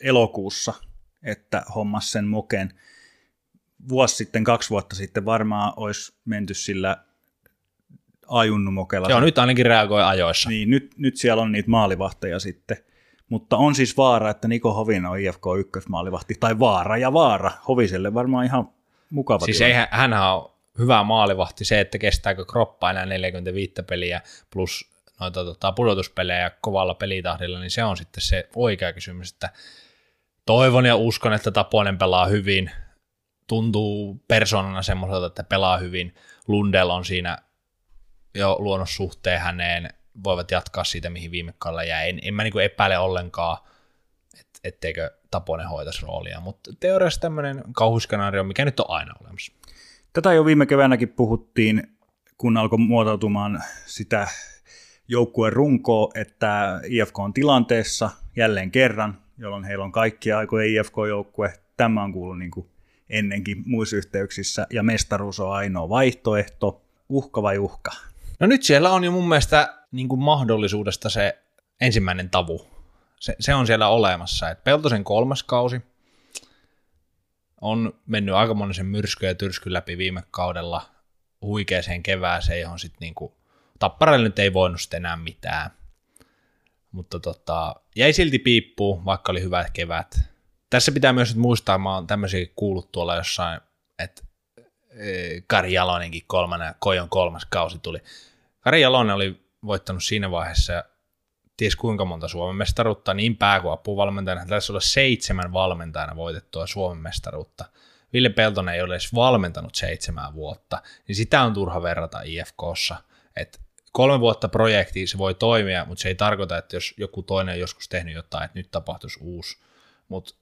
elokuussa, että hommas sen moken. Vuosi sitten, kaksi vuotta sitten varmaan olisi menty sillä ajunnumokella. Joo, nyt ainakin reagoi ajoissa. Niin, nyt, nyt siellä on niitä maalivahteja sitten. Mutta on siis vaara, että Niko Hovina on IFK ykkösmaalivahti, tai vaara ja vaara. Hoviselle varmaan ihan mukava Siis ei, hän on hyvä maalivahti, se, että kestääkö kroppa enää 45 peliä plus noita tota, pudotuspelejä kovalla pelitahdilla, niin se on sitten se oikea kysymys, että toivon ja uskon, että Taponen pelaa hyvin, tuntuu persoonana semmoiselta, että pelaa hyvin, Lundell on siinä jo luonut suhteen häneen, voivat jatkaa siitä, mihin viime kaudella jäi. En, en mä niin epäile ollenkaan, että etteikö Taponen hoitaisi roolia, mutta teoriassa tämmöinen kauhuskenaario, mikä nyt on aina olemassa. Tätä jo viime keväänäkin puhuttiin, kun alkoi muotoutumaan sitä joukkueen runkoa, että IFK on tilanteessa jälleen kerran, jolloin heillä on kaikkia aikoja IFK-joukkue. Tämä on kuullut niin kuin ennenkin muissa yhteyksissä, ja mestaruus on ainoa vaihtoehto. Uhka vai uhka? No nyt siellä on jo mun mielestä niin kuin mahdollisuudesta se ensimmäinen tavu. Se, se on siellä olemassa. Et Peltosen kolmas kausi on mennyt aika monisen myrsky ja tyrsky läpi viime kaudella huikeeseen kevääseen, johon sitten niinku, Tapparalle nyt ei voinut sitten enää mitään. Mutta tota, jäi silti piippuun, vaikka oli hyvät kevät. Tässä pitää myös nyt muistaa, mä oon tämmöisiä kuullut tuolla jossain, että e, Kari Jalonenkin kolmannen, Kojon kolmas kausi tuli. Kari Jalonen oli voittanut siinä vaiheessa ties kuinka monta Suomen mestaruutta niin pää- kuin apuvalmentajana. Tässä olla seitsemän valmentajana voitettua Suomen mestaruutta. Ville Peltonen ei ole edes valmentanut seitsemän vuotta, niin sitä on turha verrata IFKssa. Et kolme vuotta projekti se voi toimia, mutta se ei tarkoita, että jos joku toinen on joskus tehnyt jotain, että nyt tapahtuisi uusi. Mutta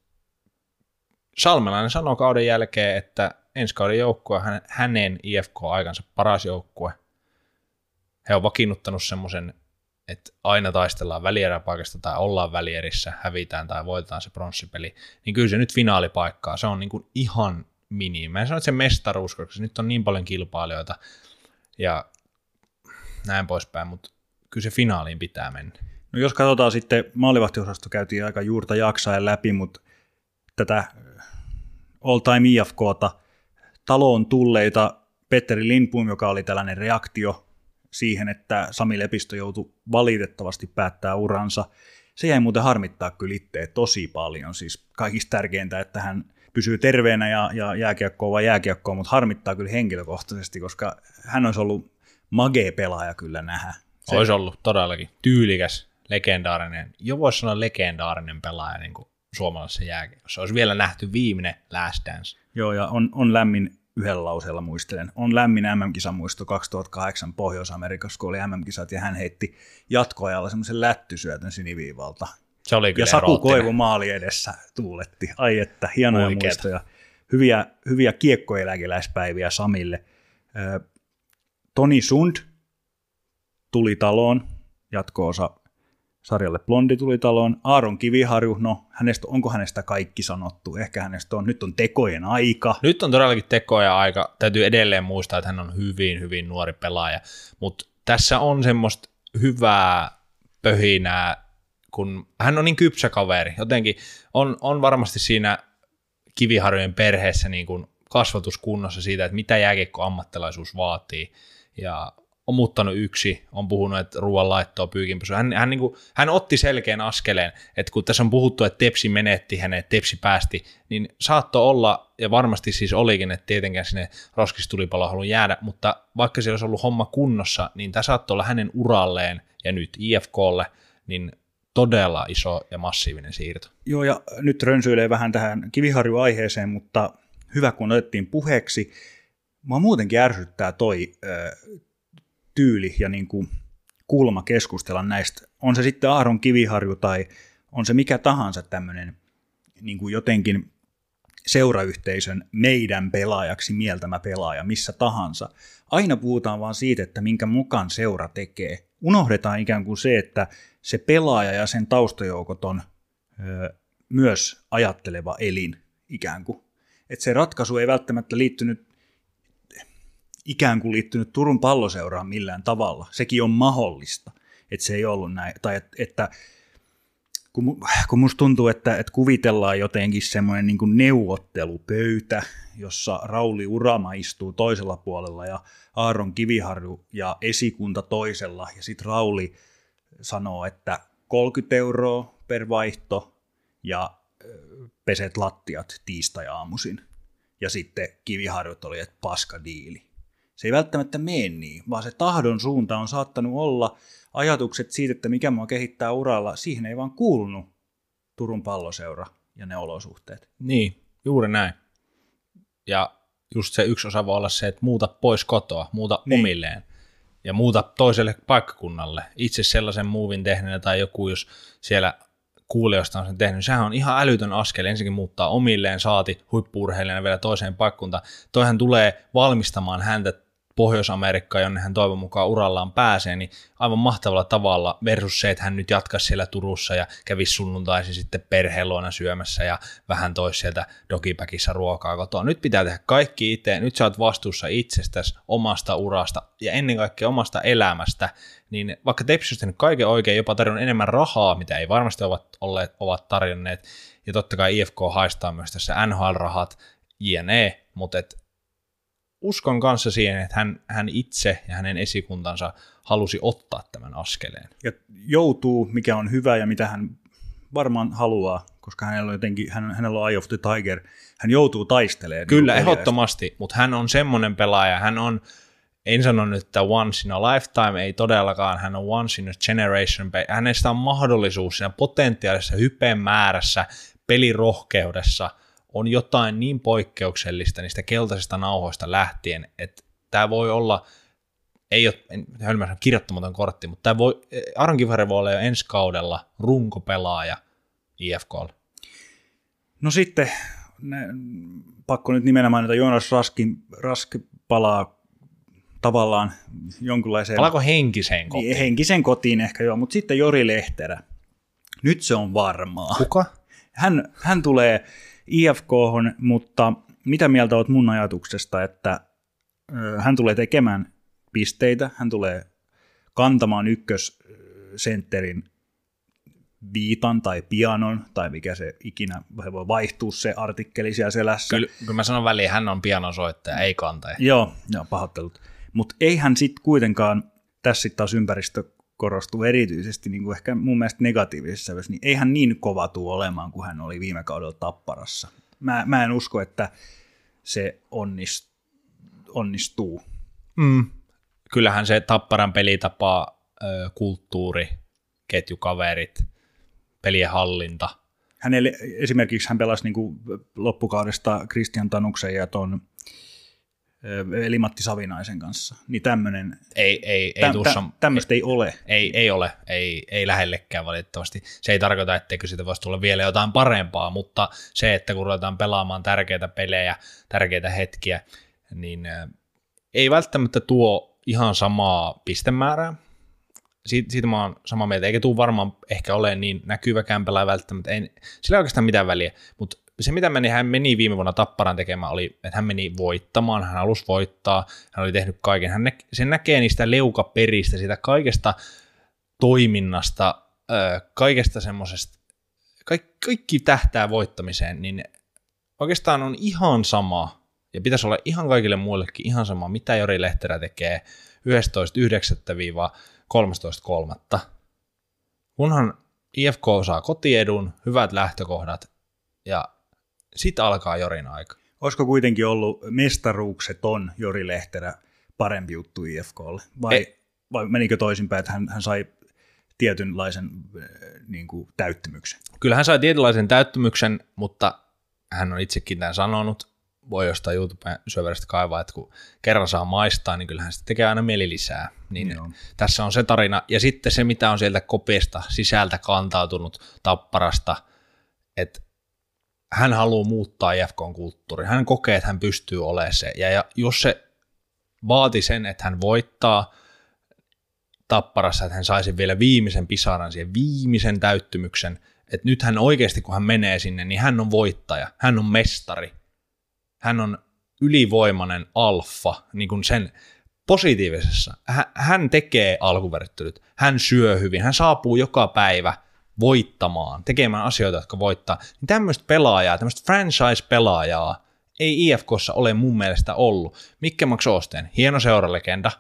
Salmelainen sanoi kauden jälkeen, että ensi kauden joukkue on hänen IFK-aikansa paras joukkue. He on vakiinnuttanut semmoisen että aina taistellaan välieräpaikasta tai ollaan välierissä, hävitään tai voitetaan se pronssipeli, niin kyllä se nyt finaalipaikkaa, se on niin kuin ihan mini. Mä en sano, että se mestaruus, koska nyt on niin paljon kilpailijoita ja näin poispäin, mutta kyllä se finaaliin pitää mennä. No jos katsotaan sitten, maalivahtiosasto käytiin aika juurta jaksaen läpi, mutta tätä all time IFKta, taloon tulleita Petteri Lindbom, joka oli tällainen reaktio siihen, että Sami Lepistö joutui valitettavasti päättää uransa. Se jäi muuten harmittaa kyllä itse tosi paljon. Siis kaikista tärkeintä, että hän pysyy terveenä ja, ja jääkiekkoa vai jääkiekkoa, mutta harmittaa kyllä henkilökohtaisesti, koska hän olisi ollut magee pelaaja kyllä nähdä. Se... Olisi ollut todellakin tyylikäs, legendaarinen, jo voisi sanoa legendaarinen pelaaja niin kuin suomalaisessa jääkiekossa. Olisi vielä nähty viimeinen Last Dance. Joo, ja on, on lämmin yhdellä lauseella muistelen. On lämmin MM-kisamuisto 2008 Pohjois-Amerikassa, kun oli MM-kisat, ja hän heitti jatkoajalla semmoisen lättysyötön siniviivalta. Se oli kyllä Ja Saku Koivu maali edessä tuuletti. Ai että, hienoja Oikeeta. muistoja. Hyviä, hyviä kiekkoeläkeläispäiviä Samille. Toni Sund tuli taloon, jatko-osa sarjalle Blondi tuli taloon. Aaron Kiviharju, no hänestä, onko hänestä kaikki sanottu? Ehkä hänestä on, nyt on tekojen aika. Nyt on todellakin tekojen aika. Täytyy edelleen muistaa, että hän on hyvin, hyvin nuori pelaaja. Mutta tässä on semmoista hyvää pöhinää, kun hän on niin kypsä kaveri. Jotenkin on, on varmasti siinä Kiviharjojen perheessä niin kuin kasvatuskunnossa siitä, että mitä jääkiekko ammattilaisuus vaatii. Ja on muuttanut yksi, on puhunut, että ruoan laittoa pyykinpesy. Hän, hän, niin kuin, hän otti selkeän askeleen, että kun tässä on puhuttu, että Tepsi menetti hänet, Tepsi päästi, niin saattoi olla, ja varmasti siis olikin, että tietenkään sinne roskistulipalo haluaa jäädä, mutta vaikka se olisi ollut homma kunnossa, niin tämä saattoi olla hänen uralleen ja nyt IFKlle, niin todella iso ja massiivinen siirto. Joo, ja nyt rönsyilee vähän tähän kiviharju-aiheeseen, mutta hyvä kun otettiin puheeksi. Mua muutenkin ärsyttää toi tyyli ja niin kuin kulma keskustella näistä. On se sitten Aaron Kiviharju tai on se mikä tahansa tämmöinen niin kuin jotenkin seurayhteisön meidän pelaajaksi mieltämä pelaaja missä tahansa. Aina puhutaan vaan siitä, että minkä mukaan seura tekee. Unohdetaan ikään kuin se, että se pelaaja ja sen taustajoukot on ö, myös ajatteleva elin ikään kuin. Että se ratkaisu ei välttämättä liittynyt ikään kuin liittynyt Turun palloseuraan millään tavalla. Sekin on mahdollista, että se ei ollut näin. Tai että, että kun, kun musta tuntuu, että, että kuvitellaan jotenkin semmoinen niin neuvottelupöytä, jossa Rauli Urama istuu toisella puolella ja Aaron Kiviharju ja esikunta toisella, ja sitten Rauli sanoo, että 30 euroa per vaihto ja peset lattiat tiistai-aamuisin. Ja sitten Kiviharjut oli, että paska diili se ei välttämättä mene niin, vaan se tahdon suunta on saattanut olla ajatukset siitä, että mikä mua kehittää uralla, siihen ei vaan kuulunut Turun palloseura ja ne olosuhteet. Niin, juuri näin. Ja just se yksi osa voi olla se, että muuta pois kotoa, muuta niin. omilleen ja muuta toiselle paikkakunnalle. Itse sellaisen muuvin tehneenä tai joku, jos siellä kuulijoista on sen tehnyt, sehän on ihan älytön askel ensinnäkin muuttaa omilleen, saati huippuurheilijana vielä toiseen paikkuntaan. Toihan tulee valmistamaan häntä Pohjois-Amerikkaan, jonne hän toivon mukaan urallaan pääsee, niin aivan mahtavalla tavalla versus se, että hän nyt jatkaisi siellä Turussa ja kävisi sunnuntaisin sitten perheluona syömässä ja vähän toisi sieltä dogipäkissä ruokaa kotoa. Nyt pitää tehdä kaikki itse, nyt sä oot vastuussa itsestäsi, omasta urasta ja ennen kaikkea omasta elämästä, niin vaikka Tepsi kaiken oikein, jopa tarjonnut enemmän rahaa, mitä ei varmasti ovat, olleet, ovat tarjonneet, ja totta kai IFK haistaa myös tässä NHL-rahat, jne, mutta et uskon kanssa siihen, että hän, hän itse ja hänen esikuntansa halusi ottaa tämän askeleen. Ja joutuu, mikä on hyvä ja mitä hän varmaan haluaa, koska hänellä on jotenkin, hän, hänellä on Eye of the Tiger, hän joutuu taistelemaan. Kyllä, niin ehdottomasti, mutta hän on semmoinen pelaaja, hän on, en sano nyt, että once in a lifetime, ei todellakaan, hän on once in a generation, hänestä on mahdollisuus siinä potentiaalisessa hypeen määrässä, pelirohkeudessa – on jotain niin poikkeuksellista niistä keltaisista nauhoista lähtien, että tämä voi olla, ei ole hölmä kirjoittamaton kortti, mutta tämä voi, Aron Kivari voi olla jo ensi kaudella runkopelaaja IFK. No sitten, ne, pakko nyt nimenomaan, että Joonas Raskin, Rask palaa tavallaan jonkunlaiseen... Palaako henkiseen kotiin? Niin, henkiseen kotiin ehkä joo, mutta sitten Jori Lehterä. Nyt se on varmaa. Kuka? Hän, hän tulee IFK, mutta mitä mieltä olet mun ajatuksesta, että hän tulee tekemään pisteitä, hän tulee kantamaan ykkössentterin viitan tai pianon, tai mikä se ikinä voi vaihtua se artikkeli siellä selässä. Kyllä, kyllä mä sanon väliin, hän on pianosoittaja, ei kantaja. Joo, joo pahoittelut. Mutta eihän sitten kuitenkaan, tässä sitten taas ympäristö korostuu erityisesti niin kuin ehkä mun mielestä negatiivisessa sävyssä, niin eihän niin kova tuu olemaan kuin hän oli viime kaudella Tapparassa. Mä, mä en usko, että se onnist, onnistuu. Mm. Kyllähän se Tapparan pelitapa, kulttuuri, ketjukaverit, pelien hallinta. Hänelle, esimerkiksi hän pelasi niin kuin loppukaudesta Christian Tanuksen ja ton eli Matti Savinaisen kanssa, niin tämmöinen, ei, ei, ei tuossa, tämmöistä ei ole. Ei, ei ole, ei, ei lähellekään valitettavasti. Se ei tarkoita, etteikö siitä voisi tulla vielä jotain parempaa, mutta se, että kun ruvetaan pelaamaan tärkeitä pelejä, tärkeitä hetkiä, niin ei välttämättä tuo ihan samaa pistemäärää. Siitä, siitä mä oon samaa mieltä, eikä tuu varmaan ehkä ole niin näkyväkään pelaaja välttämättä, ei, sillä ei oikeastaan mitään väliä, mutta se mitä meni, hän meni viime vuonna Tapparan tekemään oli, että hän meni voittamaan, hän halusi voittaa, hän oli tehnyt kaiken, hän nä, sen näkee niistä leukaperistä, siitä kaikesta toiminnasta, kaikesta semmoisesta, kaikki, kaikki tähtää voittamiseen, niin oikeastaan on ihan sama, ja pitäisi olla ihan kaikille muillekin ihan sama, mitä Jori Lehterä tekee 11.9.13.3. Kunhan IFK saa kotiedun, hyvät lähtökohdat ja sitten alkaa Jorin aika. Olisiko kuitenkin ollut mestaruukseton Jori Lehterä parempi juttu IFKlle? Vai, e- vai menikö toisinpäin, että hän, hän sai tietynlaisen äh, niin kuin, täyttymyksen? Kyllä hän sai tietynlaisen täyttymyksen, mutta hän on itsekin tämän sanonut, voi jostain YouTuben syöverestä kaivaa, että kun kerran saa maistaa, niin kyllähän se tekee aina mieli lisää. Niin Joo. tässä on se tarina. Ja sitten se, mitä on sieltä kopiesta sisältä kantautunut tapparasta, että hän haluaa muuttaa IFKn kulttuuri. Hän kokee, että hän pystyy olemaan se. Ja, jos se vaati sen, että hän voittaa tapparassa, että hän saisi vielä viimeisen pisaran, siihen viimeisen täyttymyksen, että nyt hän oikeasti, kun hän menee sinne, niin hän on voittaja, hän on mestari, hän on ylivoimainen alfa, niin kuin sen positiivisessa. Hän tekee alkuverryttelyt, hän syö hyvin, hän saapuu joka päivä – voittamaan, tekemään asioita, jotka voittaa, niin tämmöistä pelaajaa, tämmöistä franchise-pelaajaa ei IFKssa ole mun mielestä ollut. Mikke Max Osten, hieno seuralegenda,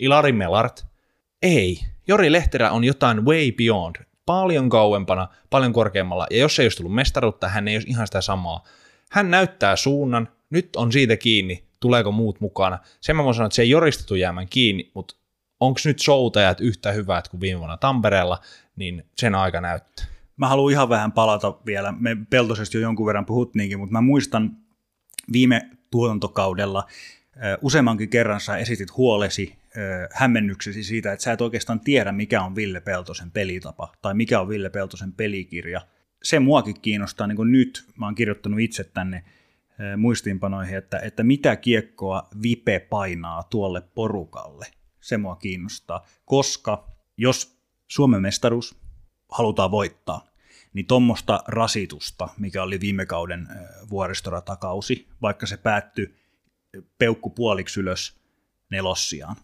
Ilari Melart, ei. Jori Lehterä on jotain way beyond, paljon kauempana, paljon korkeammalla, ja jos ei olisi tullut mestaruutta, hän ei olisi ihan sitä samaa. Hän näyttää suunnan, nyt on siitä kiinni, tuleeko muut mukana. Sen mä voin sanoa, että se ei joristetu jäämään kiinni, mutta onko nyt soutajat yhtä hyvät kuin viime vuonna Tampereella, niin sen aika näyttää. Mä haluan ihan vähän palata vielä. Me peltoisesti jo jonkun verran puhuttiinkin, mutta mä muistan viime tuotantokaudella useammankin kerran sä esitit huolesi hämmennyksesi siitä, että sä et oikeastaan tiedä, mikä on Ville Peltosen pelitapa tai mikä on Ville Peltosen pelikirja. Se muakin kiinnostaa niin kuin nyt. Mä oon kirjoittanut itse tänne muistiinpanoihin, että, että mitä kiekkoa Vipe painaa tuolle porukalle. Se mua kiinnostaa, koska jos Suomen mestaruus halutaan voittaa, niin tuommoista rasitusta, mikä oli viime kauden vuoristoratakausi, vaikka se päättyi peukku puoliksi ylös nelossiaan,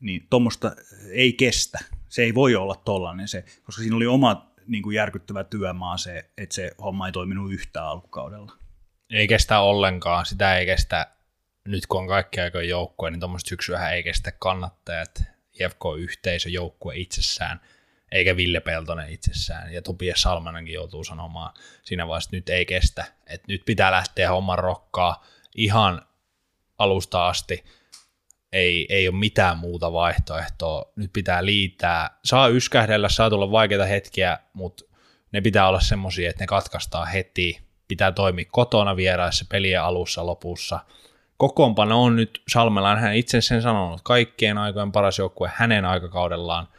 niin tuommoista ei kestä. Se ei voi olla tollainen se, koska siinä oli oma niin kuin järkyttävä työmaa se, että se homma ei toiminut yhtään alkukaudella. Ei kestä ollenkaan, sitä ei kestä nyt kun on kaikki aikojen joukkue, niin tuommoista syksyä ei kestä kannattajat, IFK-yhteisö, joukkue itsessään – eikä Ville Peltonen itsessään. Ja Topias Salmanenkin joutuu sanomaan siinä vaiheessa, että nyt ei kestä, että nyt pitää lähteä homman rokkaa ihan alusta asti. Ei, ei ole mitään muuta vaihtoehtoa. Nyt pitää liittää. Saa yskähdellä, saa tulla vaikeita hetkiä, mutta ne pitää olla semmoisia, että ne katkaistaan heti. Pitää toimia kotona vieraissa pelien alussa, lopussa. Kokoonpano on nyt, Salmela hän itse sen sanonut, kaikkien aikojen paras joukkue hänen aikakaudellaan –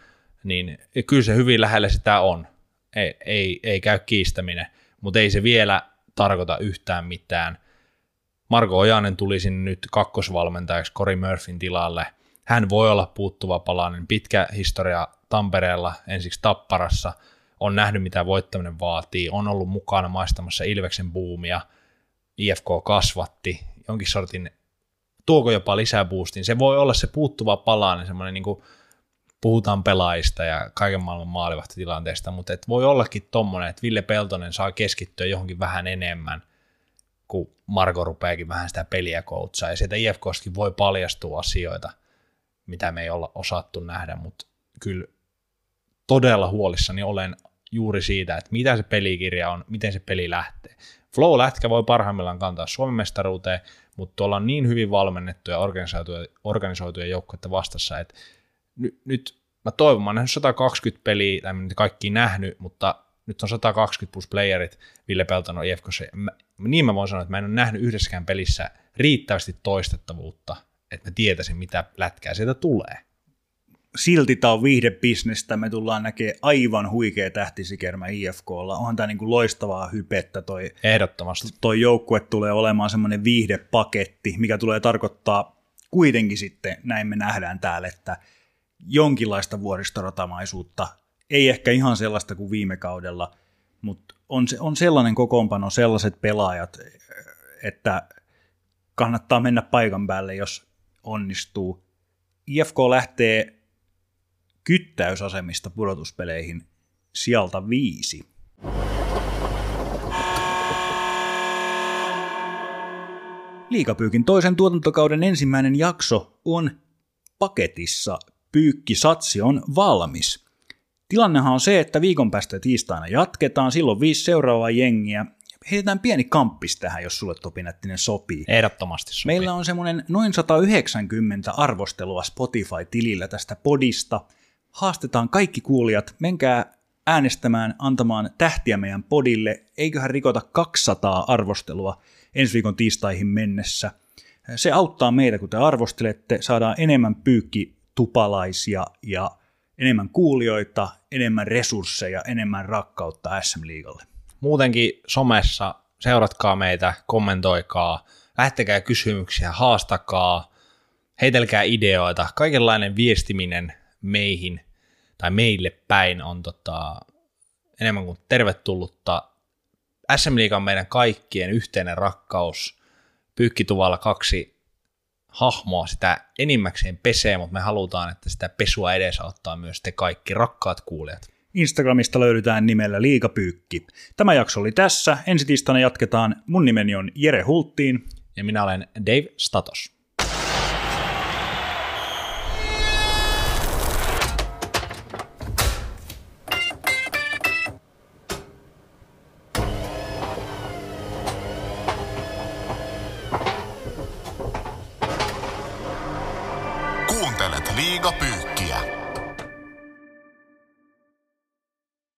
niin kyllä se hyvin lähellä sitä on. Ei, ei, ei käy kiistäminen, mutta ei se vielä tarkoita yhtään mitään. Marko Ojanen tuli sinne nyt kakkosvalmentajaksi Cory Murphyn tilalle. Hän voi olla puuttuva palanen. Pitkä historia Tampereella, ensiksi Tapparassa. On nähnyt, mitä voittaminen vaatii. On ollut mukana maistamassa Ilveksen buumia. IFK kasvatti jonkin sortin, tuoko jopa lisää boostin. Se voi olla se puuttuva palanen, semmoinen niin kuin puhutaan pelaajista ja kaiken maailman maalivahtitilanteesta, mutta et voi ollakin tommonen, että Ville Peltonen saa keskittyä johonkin vähän enemmän, kun Marko rupeakin vähän sitä peliä koutsaa, ja sieltä IFKskin voi paljastua asioita, mitä me ei olla osattu nähdä, mutta kyllä todella huolissani olen juuri siitä, että mitä se pelikirja on, miten se peli lähtee. Flow-lätkä voi parhaimmillaan kantaa Suomen mestaruuteen, mutta tuolla on niin hyvin valmennettuja organisoituja, organisoituja joukkoja vastassa, että nyt, nyt mä toivon, mä oon 120 peliä, tai en kaikki nähnyt, mutta nyt on 120 plus playerit Ville Peltonen IFKssa. Mä, niin mä voin sanoa, että mä en ole nähnyt yhdessäkään pelissä riittävästi toistettavuutta, että mä tietäisin, mitä lätkää sieltä tulee. Silti tämä on viihdebisnestä, me tullaan näkemään aivan huikea tähtisikermä IFKlla. Onhan tämä niinku loistavaa hypettä. Toi, Ehdottomasti. Toi joukkue tulee olemaan semmoinen viihdepaketti, mikä tulee tarkoittaa kuitenkin sitten, näin me nähdään täällä, että – jonkinlaista vuoristoratamaisuutta. Ei ehkä ihan sellaista kuin viime kaudella, mutta on, se, on sellainen kokoonpano, sellaiset pelaajat, että kannattaa mennä paikan päälle, jos onnistuu. IFK lähtee kyttäysasemista pudotuspeleihin sieltä viisi. Liikapyykin toisen tuotantokauden ensimmäinen jakso on paketissa pyykkisatsi on valmis. Tilannehan on se, että viikon päästä tiistaina jatketaan, silloin viisi seuraavaa jengiä. Heitetään pieni kamppis tähän, jos sulle Topinättinen sopii. Ehdottomasti sopii. Meillä on semmoinen noin 190 arvostelua Spotify-tilillä tästä podista. Haastetaan kaikki kuulijat, menkää äänestämään, antamaan tähtiä meidän podille. Eiköhän rikota 200 arvostelua ensi viikon tiistaihin mennessä. Se auttaa meitä, kun te arvostelette, saadaan enemmän pyykki tupalaisia ja enemmän kuulijoita, enemmän resursseja, enemmän rakkautta SM-liigalle. Muutenkin somessa seuratkaa meitä, kommentoikaa, lähtekää kysymyksiä, haastakaa, heitelkää ideoita. Kaikenlainen viestiminen meihin tai meille päin on tota, enemmän kuin tervetullutta. SM Liiga on meidän kaikkien yhteinen rakkaus. Pyykkituvalla kaksi hahmoa sitä enimmäkseen pesee, mutta me halutaan, että sitä pesua edesauttaa myös te kaikki rakkaat kuulijat. Instagramista löydetään nimellä Liikapyykki. Tämä jakso oli tässä. Ensi tiistaina jatketaan. Mun nimeni on Jere Hulttiin. Ja minä olen Dave Statos.